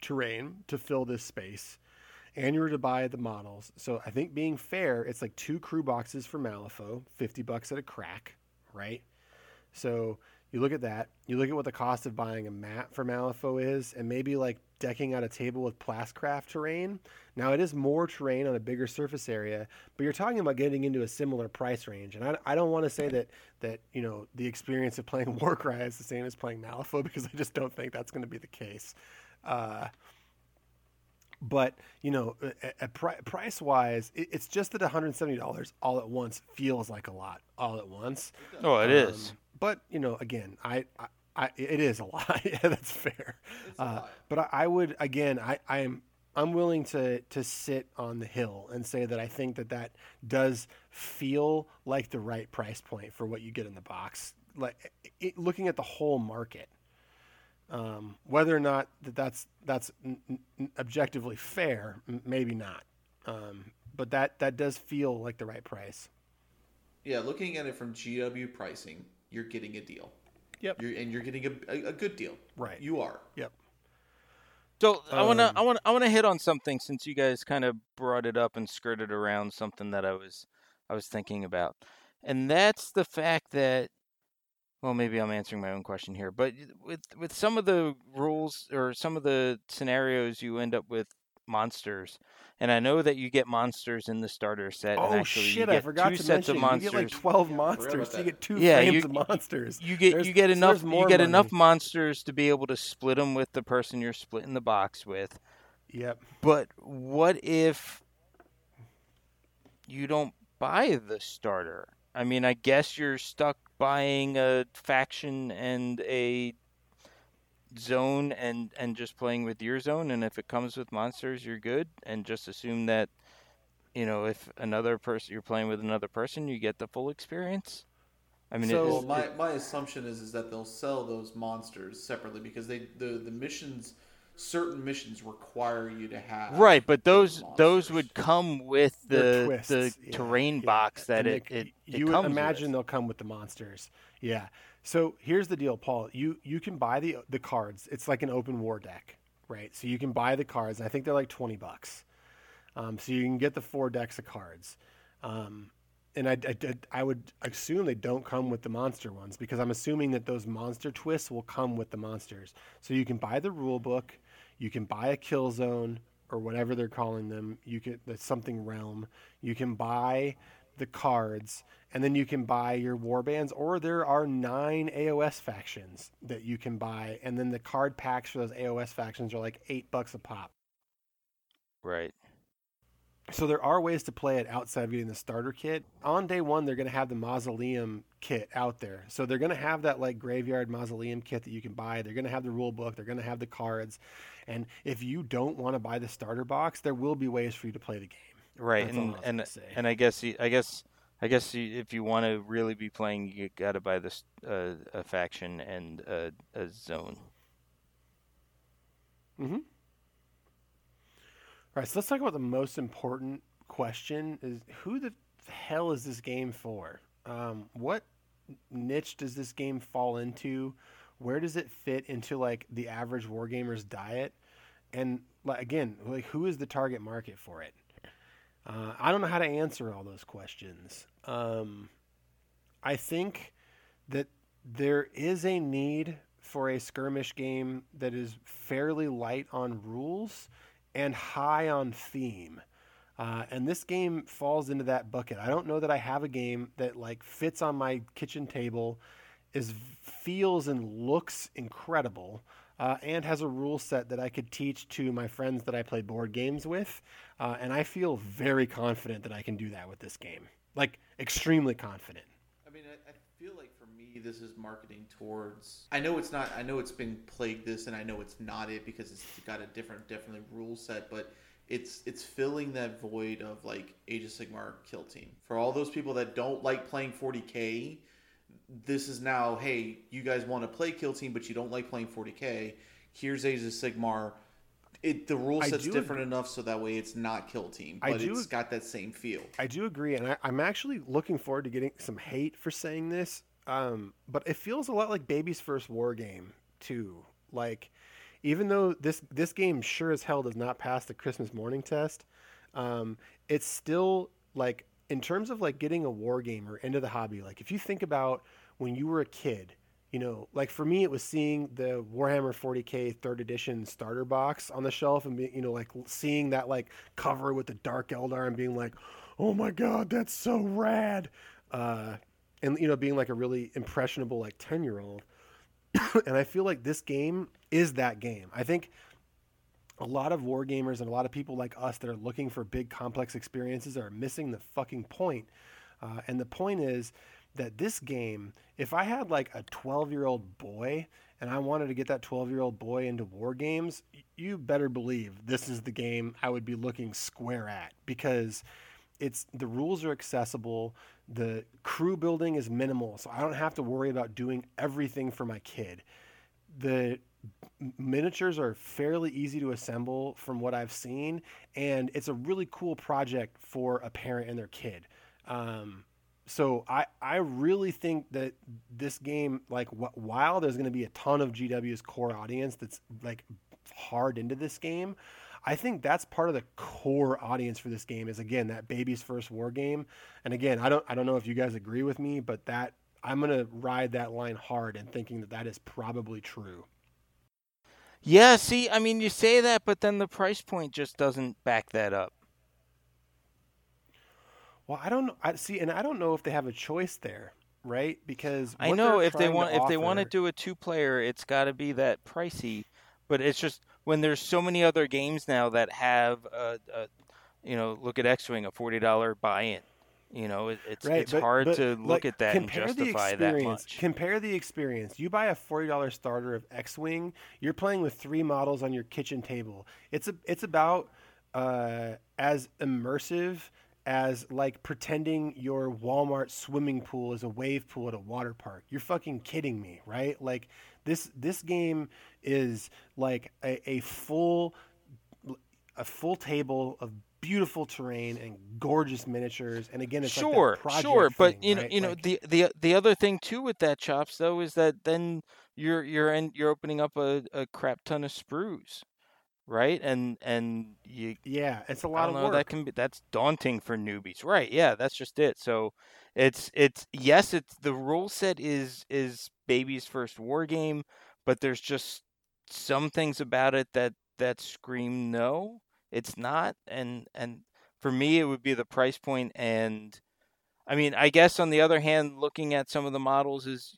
terrain to fill this space, and you were to buy the models, so I think being fair, it's like two crew boxes for Malifaux, fifty bucks at a crack, right? So you look at that, you look at what the cost of buying a mat for Malifaux is, and maybe like decking out a table with Plascraft terrain. Now it is more terrain on a bigger surface area, but you're talking about getting into a similar price range. And I, I don't want to say that that you know the experience of playing Warcry is the same as playing Malifaux because I just don't think that's going to be the case. Uh, but you know, a, a pri- price wise, it, it's just that 170 dollars all at once feels like a lot all at once. Oh, it is. Um, but you know, again, I, I, I it is a lot. yeah, that's fair. Uh, but I, I would again, I, I am I'm willing to to sit on the hill and say that I think that that does feel like the right price point for what you get in the box. Like it, looking at the whole market, um, whether or not that that's that's n- n- objectively fair, m- maybe not. Um, but that that does feel like the right price. Yeah, looking at it from GW pricing, you're getting a deal. Yep. You're, and you're getting a, a, a good deal. Right. You are. Yep. So I want to Um, I want I want to hit on something since you guys kind of brought it up and skirted around something that I was I was thinking about. And that's the fact that well maybe I'm answering my own question here, but with with some of the rules or some of the scenarios you end up with monsters. And I know that you get monsters in the starter set and Oh actually shit! you get I forgot two to sets mention of you get like twelve Yeah, monsters. about So you get two Yeah, frames you- of monsters. you get There's- you get enough more you get money. enough monsters to be able to split them with the person you're splitting the box with. Yep. But what if you don't buy the starter? I mean, I guess you're stuck buying a faction and a zone and and just playing with your zone and if it comes with monsters you're good and just assume that you know if another person you're playing with another person you get the full experience i mean So- it Well, is, my, my assumption is is that they'll sell those monsters separately because they the, the missions certain missions require you to have right but those monsters. those would come with the twists, the yeah, terrain yeah. box that And it, they- it, it you would imagine with. they'll come with the monsters. Yeah. So here's the deal, Paul. You you can buy the the cards. It's like an open war deck, right? So you can buy the cards. I think they're like twenty bucks. Um, so you can get the four decks of cards. Um, and I, I, I would assume they don't come with the monster ones because I'm assuming that those monster twists will come with the monsters. So you can buy the rule book, you can buy a kill zone or whatever they're calling them. You can that's something realm. You can buy the cards, and then you can buy your warbands. Or there are nine AOS factions that you can buy, and then the card packs for those AOS factions are like eight bucks a pop. right So there are ways to play it outside of getting the starter kit. On day one, they're going to have the mausoleum kit out there. So they're going to have that like graveyard mausoleum kit that you can buy. They're going to have the rule book. They're going to have the cards. And if you don't want to buy the starter box, there will be ways for you to play the game. Right That's and and and i guess you- i guess i guess you, if you want to really be playing you got to buy this uh, a faction and a, a zone Mm-hmm. All right, so let's talk about the most important question: is who the hell is this game for? Um, what niche does this game fall into? Where does it fit into like the average wargamer's diet? And like again, like who is the target market for it? Uh, I don't know how to answer all those questions. Um, I think that there is a need for a skirmish game that is fairly light on rules and high on theme. Uh, and this game falls into that bucket. I don't know that I have a game that like fits on my kitchen table, is feels and looks incredible, uh, and has a rule set that I could teach to my friends that I play board games with. Uh, and I feel very confident that I can do that with this game. Like extremely confident. I mean, I, I feel like for me, this is marketing towards. I know it's not. I know it's been plagued this, and I know it's not it because it's got a different, definitely rule set, but it's it's filling that void of like Age of Sigmar Kill Team for all those people that don't like playing 40k. This is now, hey, you guys want to play Kill Team, but you don't like playing 40k. Here's Age of Sigmar. It the rule set's different enough so that way it's not Kill Team, I do it's got that same feel. I do agree, and I, I'm actually looking forward to getting some hate for saying this. Um, but it feels a lot like Baby's first war game too. Like, even though this this game sure as hell does not pass the Christmas morning test, um, it's still like in terms of like getting a war gamer into the hobby. Like, if you think about when you were a kid, you know, like for me, it was seeing the Warhammer 40k third edition starter box on the shelf and you know, like seeing that like cover with the Dark Eldar and being like, oh my god, that's so rad. Uh, and you know, being like a really impressionable like 10 year old. and I feel like this game is that game. I think a lot of war gamers and a lot of people like us that are looking for big complex experiences are missing the fucking point. Uh, and the point is that this game, if I had like a 12 year old boy and I wanted to get that 12 year old boy into war games, you better believe this is the game I would be looking square at because it's the rules are accessible the crew building is minimal so i don't have to worry about doing everything for my kid. The miniatures are fairly easy to assemble from what i've seen and it's a really cool project for a parent and their kid. Um, so I, I really think that this game like wh- while there's going to be a ton of gw's core audience that's like hard into this game I think that's part of the core audience for this game is again that baby's first war game. And again, I don't I don't know if you guys agree with me, but that I'm going to ride that line hard and thinking that that is probably true. Yeah, see, I mean, you say that, but then the price point just doesn't back that up. Well, I don't know. I see and I don't know if they have a choice there, right? Because I know if they want if they want to do a two player, it's got to be that pricey. But it's just when there's so many other games now that have a, a you know, look at X Wing, a forty dollar buy in. You know, it, it's Right, it's but- hard but, to look like, at that and justify that much. Compare the experience. You buy a forty dollars starter of X-wing. You're playing with three models on your kitchen table. It's a it's about uh, as immersive as like pretending your Walmart swimming pool is a wave pool at a water park. You're fucking kidding me, right? Like this this game is like a, a full a full table of beautiful terrain and gorgeous miniatures. And again, it's sure, like project sure, but thing, you know, right? you know, Like- the the the other thing too with that chops though is that then you're you're in, you're opening up a, a crap ton of sprues, right? And and you yeah, it's a lot of know work. that can be that's daunting for newbies, right? Yeah, that's just it. So it's it's yes, it's the rule set is is baby's first war game, but there's just some things about it that that scream no, it's not. And and for me, it would be the price point and. I mean, I guess on the other hand, looking at some of the models is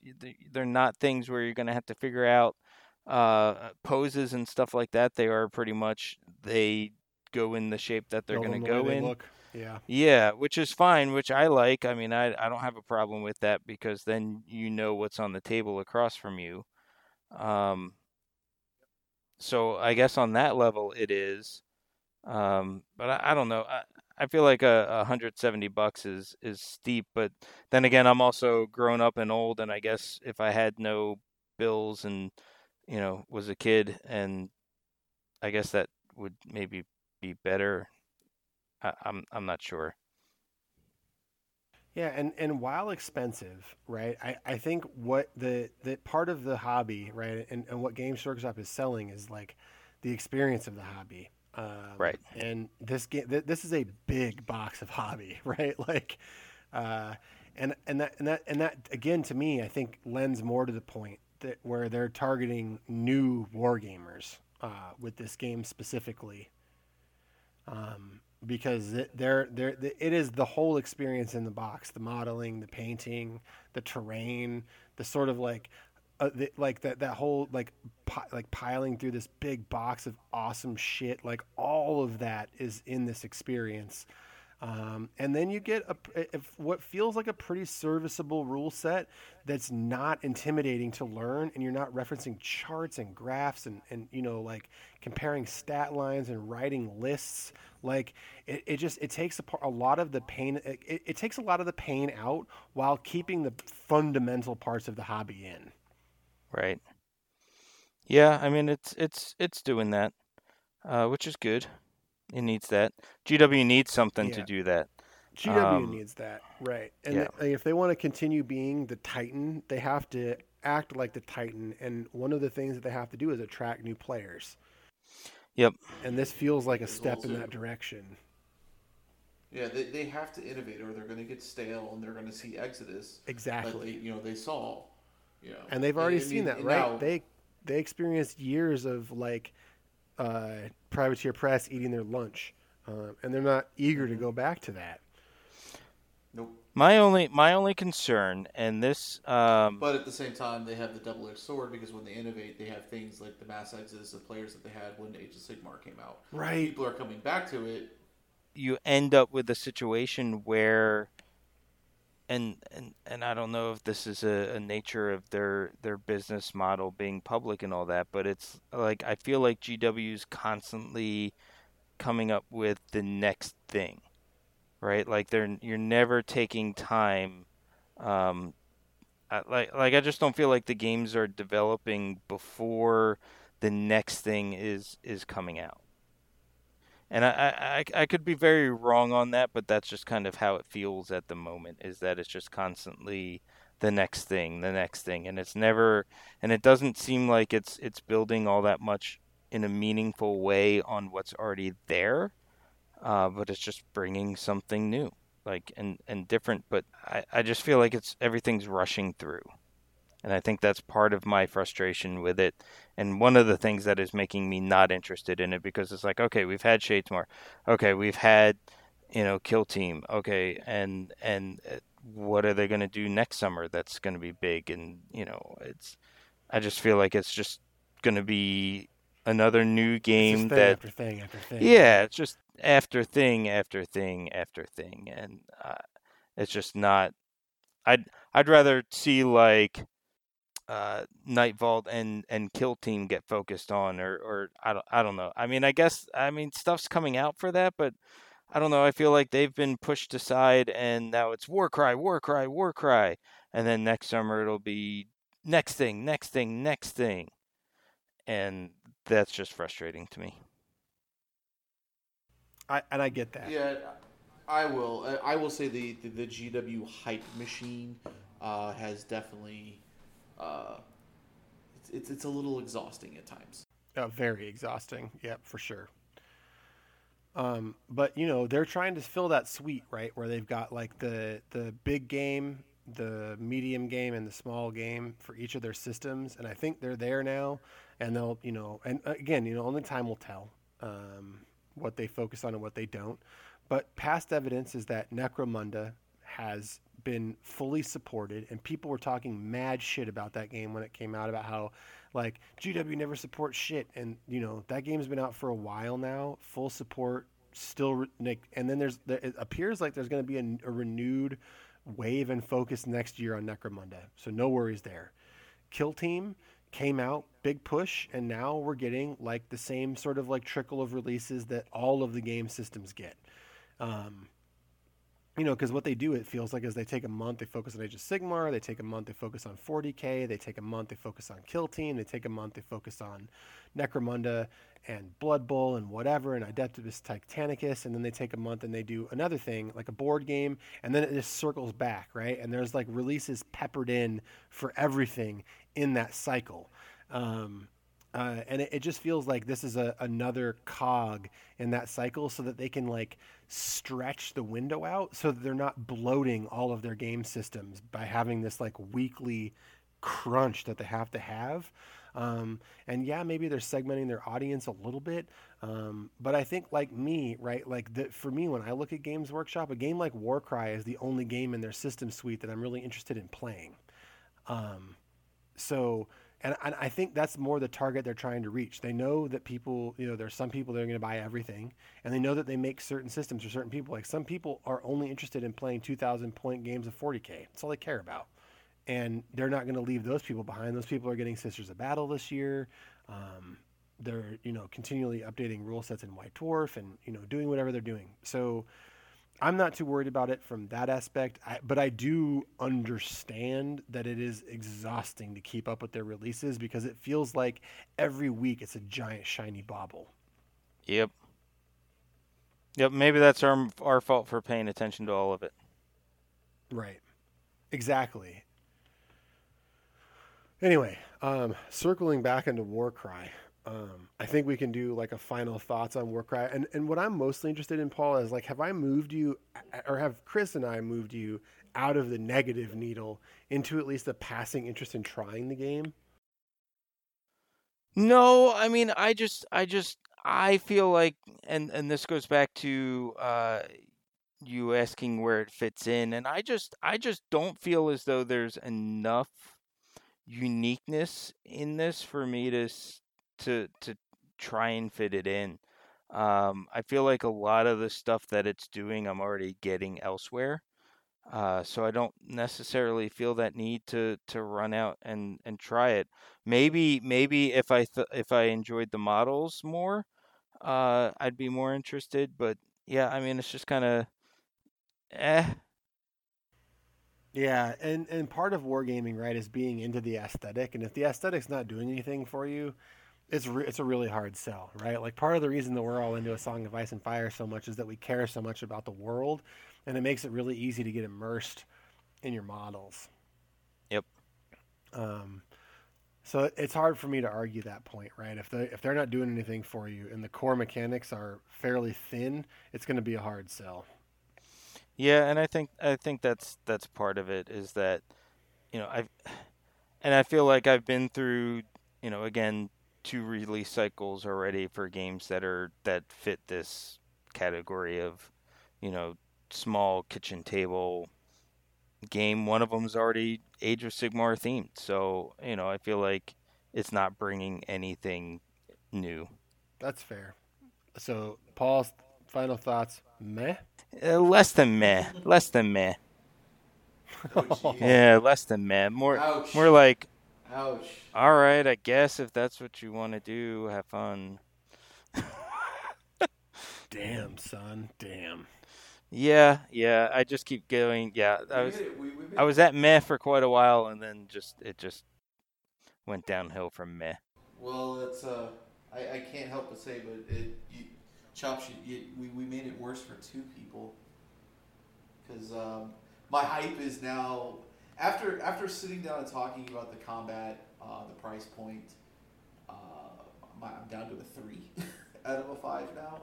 they're not things where you're going to have to figure out uh, poses and stuff like that. They are pretty much they go in the shape that they're going to go in. Look. Yeah. Yeah, which is fine, which I like. I mean, I I don't have a problem with that because then you know what's on the table across from you. Um, so I guess on that level it is. Um, but I, I don't know. I, I feel like a, a 170 bucks is is steep, but then again, I'm also grown up and old, and I guess if I had no bills and you know was a kid and I guess that would maybe be better. I, I'm I'm not sure. Yeah, and, and while expensive, right? I, I think what the, the part of the hobby, right, and, and what Games Workshop is selling is like the experience of the hobby. Um, right. And this game, th- this is a big box of hobby, right? Like, uh, and and that and that and that again to me, I think lends more to the point that where they're targeting new wargamers uh, with this game specifically. Um, because it, they're, they're, it is the whole experience in the box the modeling the painting the terrain the sort of like uh, the, like that that whole like pi- like piling through this big box of awesome shit like all of that is in this experience um, and then you get a, if what feels like a pretty serviceable rule set that's not intimidating to learn, and you're not referencing charts and graphs and, and you know like comparing stat lines and writing lists. Like it, it just it takes a, a lot of the pain. It, it takes a lot of the pain out while keeping the fundamental parts of the hobby in. Right. Yeah, I mean it's it's it's doing that, uh, which is good. It needs that. GW needs something yeah. to do that. GW um, needs that, right? And yeah. they, if they want to continue being the Titan, they have to act like the Titan. And one of the things that they have to do is attract new players. Yep. And this feels like a step also, in that direction. Yeah, they, they have to innovate, or they're going to get stale, and they're going to see Exodus. Exactly. Like they, you know, they saw. You know, and they've already and, seen I mean, that, right? Now, they they experienced years of like uh, Privateer Press eating their lunch, uh, and they're not eager to go back to that. Nope. My only my only concern, and this, um, but at the same time, they have the double edged sword because when they innovate, they have things like the mass exodus of players that they had when Age of Sigmar came out. Right. People are coming back to it. You end up with a situation where and and and I don't know if this is a, a, nature of their their business model being public and all that, but it's like I feel like GW is constantly coming up with the next thing, right? Like they're you're never taking time. Um, I, like like I just don't feel like the games are developing before the next thing is is coming out and I, I I could be very wrong on that, but that's just kind of how it feels at the moment. Is that it's just constantly the next thing, the next thing, and it's never, and it doesn't seem like it's it's building all that much in a meaningful way on what's already there, uh, but it's just bringing something new, like and and different. But I I just feel like it's everything's rushing through and I think that's part of my frustration with it. And one of the things that is making me not interested in it because it's like, okay, we've had Shadespire, okay, we've had, you know, Kill Team, okay, and and uh, what are they going to do next summer? That's going to be big, and you know, it's. I just feel like it's just going to be another new game thing that after thing after thing. Yeah, it's just after thing after thing after thing, and uh, it's just not. I'd I'd rather see like uh, Nightvault and and Kill Team get focused on, or or I don't I don't know. I mean, I guess I mean stuff's coming out for that, but I don't know. I feel like they've been pushed aside, and now it's Warcry, Warcry, Warcry, and then next summer it'll be next thing, next thing, next thing, and that's just frustrating to me. I and I get that. Yeah, I will. I will say the the, the GW hype machine uh, has definitely uh, it's, it's it's a little exhausting at times. Uh, very exhausting. Yep, for sure. Um, but you know they're trying to fill that suite right where they've got like the the big game, the medium game, and the small game for each of their systems, and I think they're there now. And they'll you know and uh, again you know only time will tell um, what they focus on and what they don't. But past evidence is that Necromunda has been fully supported, and people were talking mad shit about that game when it came out about how like GW never supports shit, and you know that game's been out for a while now, full support, still. And then there's it appears like there's going to be a, a renewed wave and focus next year on Necromunda, so no worries there. Kill Team came out big push and now we're getting like the same sort of like trickle of releases that all of the game systems get um, you know, because what they do, it feels like, is they take a month, they focus on Age of Sigmar, they take a month, they focus on 40k, they take a month, they focus on Kill Team, they take a month, they focus on Necromunda and Blood Bowl and whatever, and Adeptus Titanicus, and then they take a month and they do another thing, like a board game, and then it just circles back, right? And there's like releases peppered in for everything in that cycle. Um, uh, and it, it, just feels like this is a, another cog in that cycle so that they can like stretch the window out so that they're not bloating all of their game systems by having this like weekly crunch that they have to have. Um, and yeah maybe they're segmenting their audience a little bit um, but i think like me right like the, for me when i look at games workshop a game like warcry is the only game in their system suite that i'm really interested in playing. Um, so and, and I think that's more the target they're trying to reach. They know that people, you know, there's some people that are going to buy everything, and they know that they make certain systems for certain people. Like some people are only interested in playing 2,000 point games of 40k. That's all they care about, and they're not going to leave those people behind. Those people are getting Sisters of Battle this year. Um, they're you know continually updating rule sets in White Dwarf, and you know doing whatever they're doing. So I'm not too worried about it from that aspect, I, but I do understand that it is exhausting to keep up with their releases because it feels like every week it's a giant shiny bauble. Yep. Yep. Maybe that's our our fault for paying attention to all of it. Right. Exactly. Anyway, um, circling back into Warcry, um, I think we can do like a final thoughts on Warcry. And and what I'm mostly interested in, Paul, is like, have I moved you, or have Chris and I moved you out of the negative needle into at least a passing interest in trying the game? No, I mean, I just, I just, I feel like, and and this goes back to uh, you asking where it fits in, and I just, I just don't feel as though there's enough uniqueness in this for me to to to try and fit it in. Um, I feel like a lot of the stuff that it's doing, I'm already getting elsewhere. Uh, so I don't necessarily feel that need to, to run out and, and try it. Maybe maybe if I th- if I enjoyed the models more, uh, I'd be more interested. But yeah, I mean it's just kind of, eh. Yeah, and and part of wargaming, right, is being into the aesthetic, and if the aesthetic's not doing anything for you, it's re- it's a really hard sell, right? Like part of the reason that we're all into a Song of Ice and Fire so much is that we care so much about the world, and it makes it really easy to get immersed in your models. Yep. Um, so it's hard for me to argue that point, right? If they if they're not doing anything for you and the core mechanics are fairly thin, it's going to be a hard sell. Yeah, and I think I think that's that's part of it is that you know I've and I feel like I've been through you know again two release cycles already for games that are that fit this category of, you know, small kitchen table game. One of them is already Age of Sigmar themed, so you know I feel like it's not bringing anything new. That's fair. So, Paul's final thoughts? Meh. Uh, less than meh. Less than meh. Oh, yeah, less than meh. More, Ouch. more like Ouch. All right, I guess if that's what you want to do, have fun. Damn, son. Damn. Yeah, yeah. I just keep going. Yeah, I was we, we I was at meh for quite a while, and then just it just went downhill from meh. Well, it's uh, I, I can't help but say, but it you, Chops, you, you, we we made it worse for two people because um, my hype is now after after sitting down and talking about the combat, uh, the price point, uh, I'm down to a three out of a five now.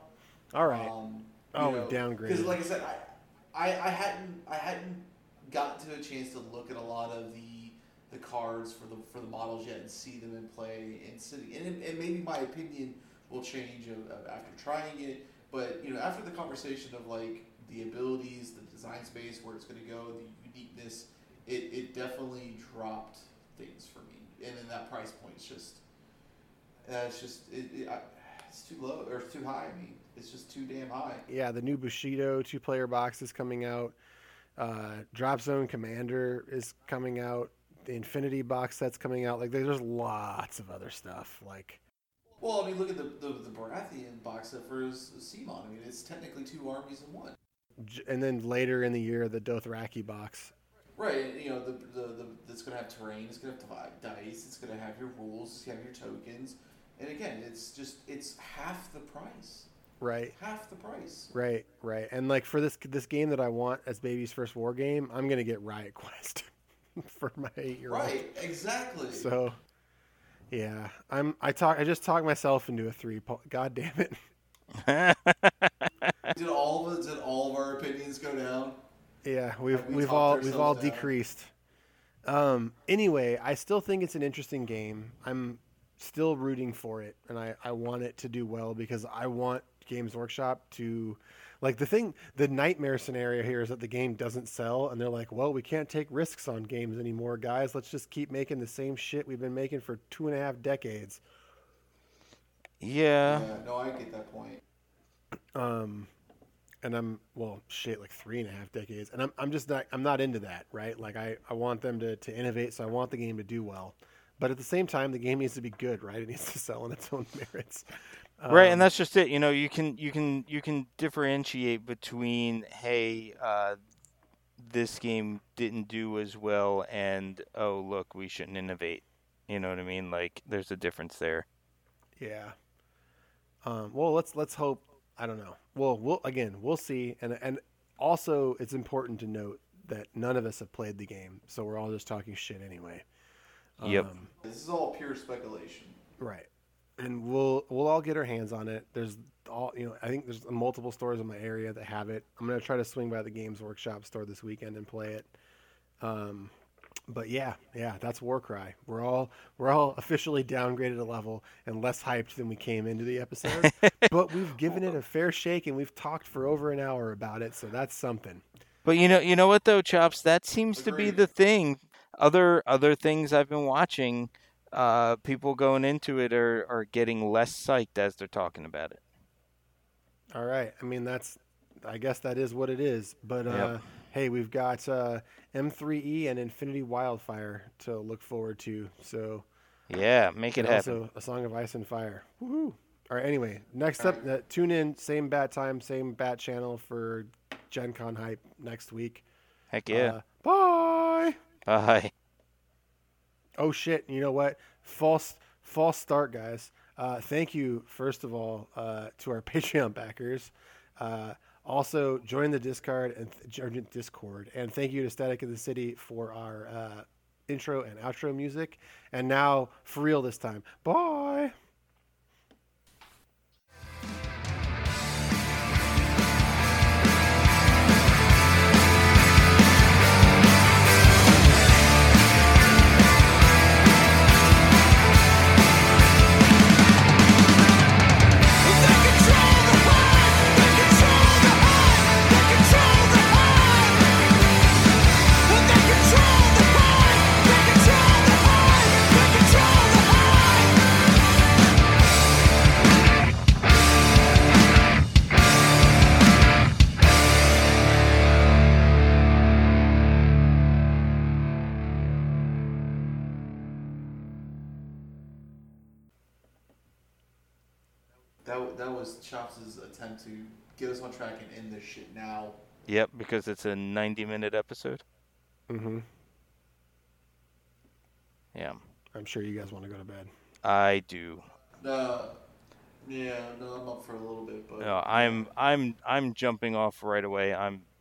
All right. Um, oh, we downgraded. Because, like I said, I, I, I hadn't I hadn't gotten to a chance to look at a lot of the the cards for the for the models yet and see them in play and sitting and, and maybe my opinion will change of, of after trying it. But you know, after the conversation of like the abilities, the design space, where it's going to go, the uniqueness it, it definitely dropped things for me. And then that price point is just, uh, it's just, it, it I, it's too low or it's too high. I mean, it's just too damn high. Yeah, the new Bushido two player box is coming out. Uh, Drop Zone Commander is coming out. The Infinity box set's coming out. Like, there's lots of other stuff. Like, well, I mean, look at the the, the Baratheon box set for CMON. I mean, it's technically two armies in one. and then later in the year the Dothraki box. Right, you know, the, the, the it's going to have terrain, it's going to have dice, it's going to have your rules, it's going to have your tokens. And again, it's just, it's half the price. Right. Half the price. Right, right. And like for this this game that I want as baby's first war game, I'm gonna get Riot Quest for my eight year old. Right, exactly. So, yeah, I'm. I talk. I just talked myself into a three. Paul. God damn it. did all of did all of our opinions go down? Yeah, we've Have we we've all we've all down? decreased. Um. Anyway, I still think it's an interesting game. I'm still rooting for it, and I I want it to do well because I want Games Workshop to. Like the thing, the nightmare scenario here is that the game doesn't sell, and they're like, "Well, we can't take risks on games anymore, guys. Let's just keep making the same shit we've been making for two and a half decades." yeah. Yeah, no, I get that point. um and i'm well shit like three and a half decades and i'm, I'm just not i'm not into that right? Like I, I want them to, to innovate so i want the game to do well. But at the same time the game needs to be good right? It needs to sell on its own merits. Right Um, and that's just it you know you can you can you can differentiate between hey uh, this game didn't do as well and oh look we shouldn't innovate. You know what i mean? Like there's a difference there. Yeah. Um well let's let's hope i don't know well we'll again we'll see and and also it's important to note that none of us have played the game so we're all just talking shit anyway Yep. um, This is all pure speculation. Right. And we'll we'll all get our hands on it. There's all you know. I think there's multiple stores in my area that have it. I'm gonna try to swing by the Games Workshop store this weekend and play it. Um, but yeah, yeah, that's Warcry. We're all we're all officially downgraded a level and less hyped than we came into the episode. but we've given it a fair shake and we've talked for over an hour about it, so that's something. But you know, you know what though, chops. That seems to be the thing. Other other things I've been watching, uh, people going into it are are getting less psyched as they're talking about it. All right. I mean, that's, I guess that is what it is. But uh, Yep. Hey, we've got uh, M3E and Infinity Wildfire to look forward to. So, Yeah, make it happen. also a Song of Ice and Fire. Woohoo! All right. Anyway, next up, uh, tune in, same bat time, same bat channel for Gen Con hype next week. Heck yeah. Uh, bye. Bye. Oh shit! You know what? False, false start, guys. Uh, thank you, first of all, uh, to our Patreon backers. Also, join the Discord and Discord, and thank you to Static of the City for our uh, intro and outro music. And now, for real this time, bye. Was Chops' attempt to get us on track and end this shit now. Yep, because it's a 90 minute episode. Mm-hmm. Yeah, I'm sure you guys want to go to bed. I do. Uh, yeah, no, I'm up for a little bit, but No, I'm I'm I'm jumping off right away. I'm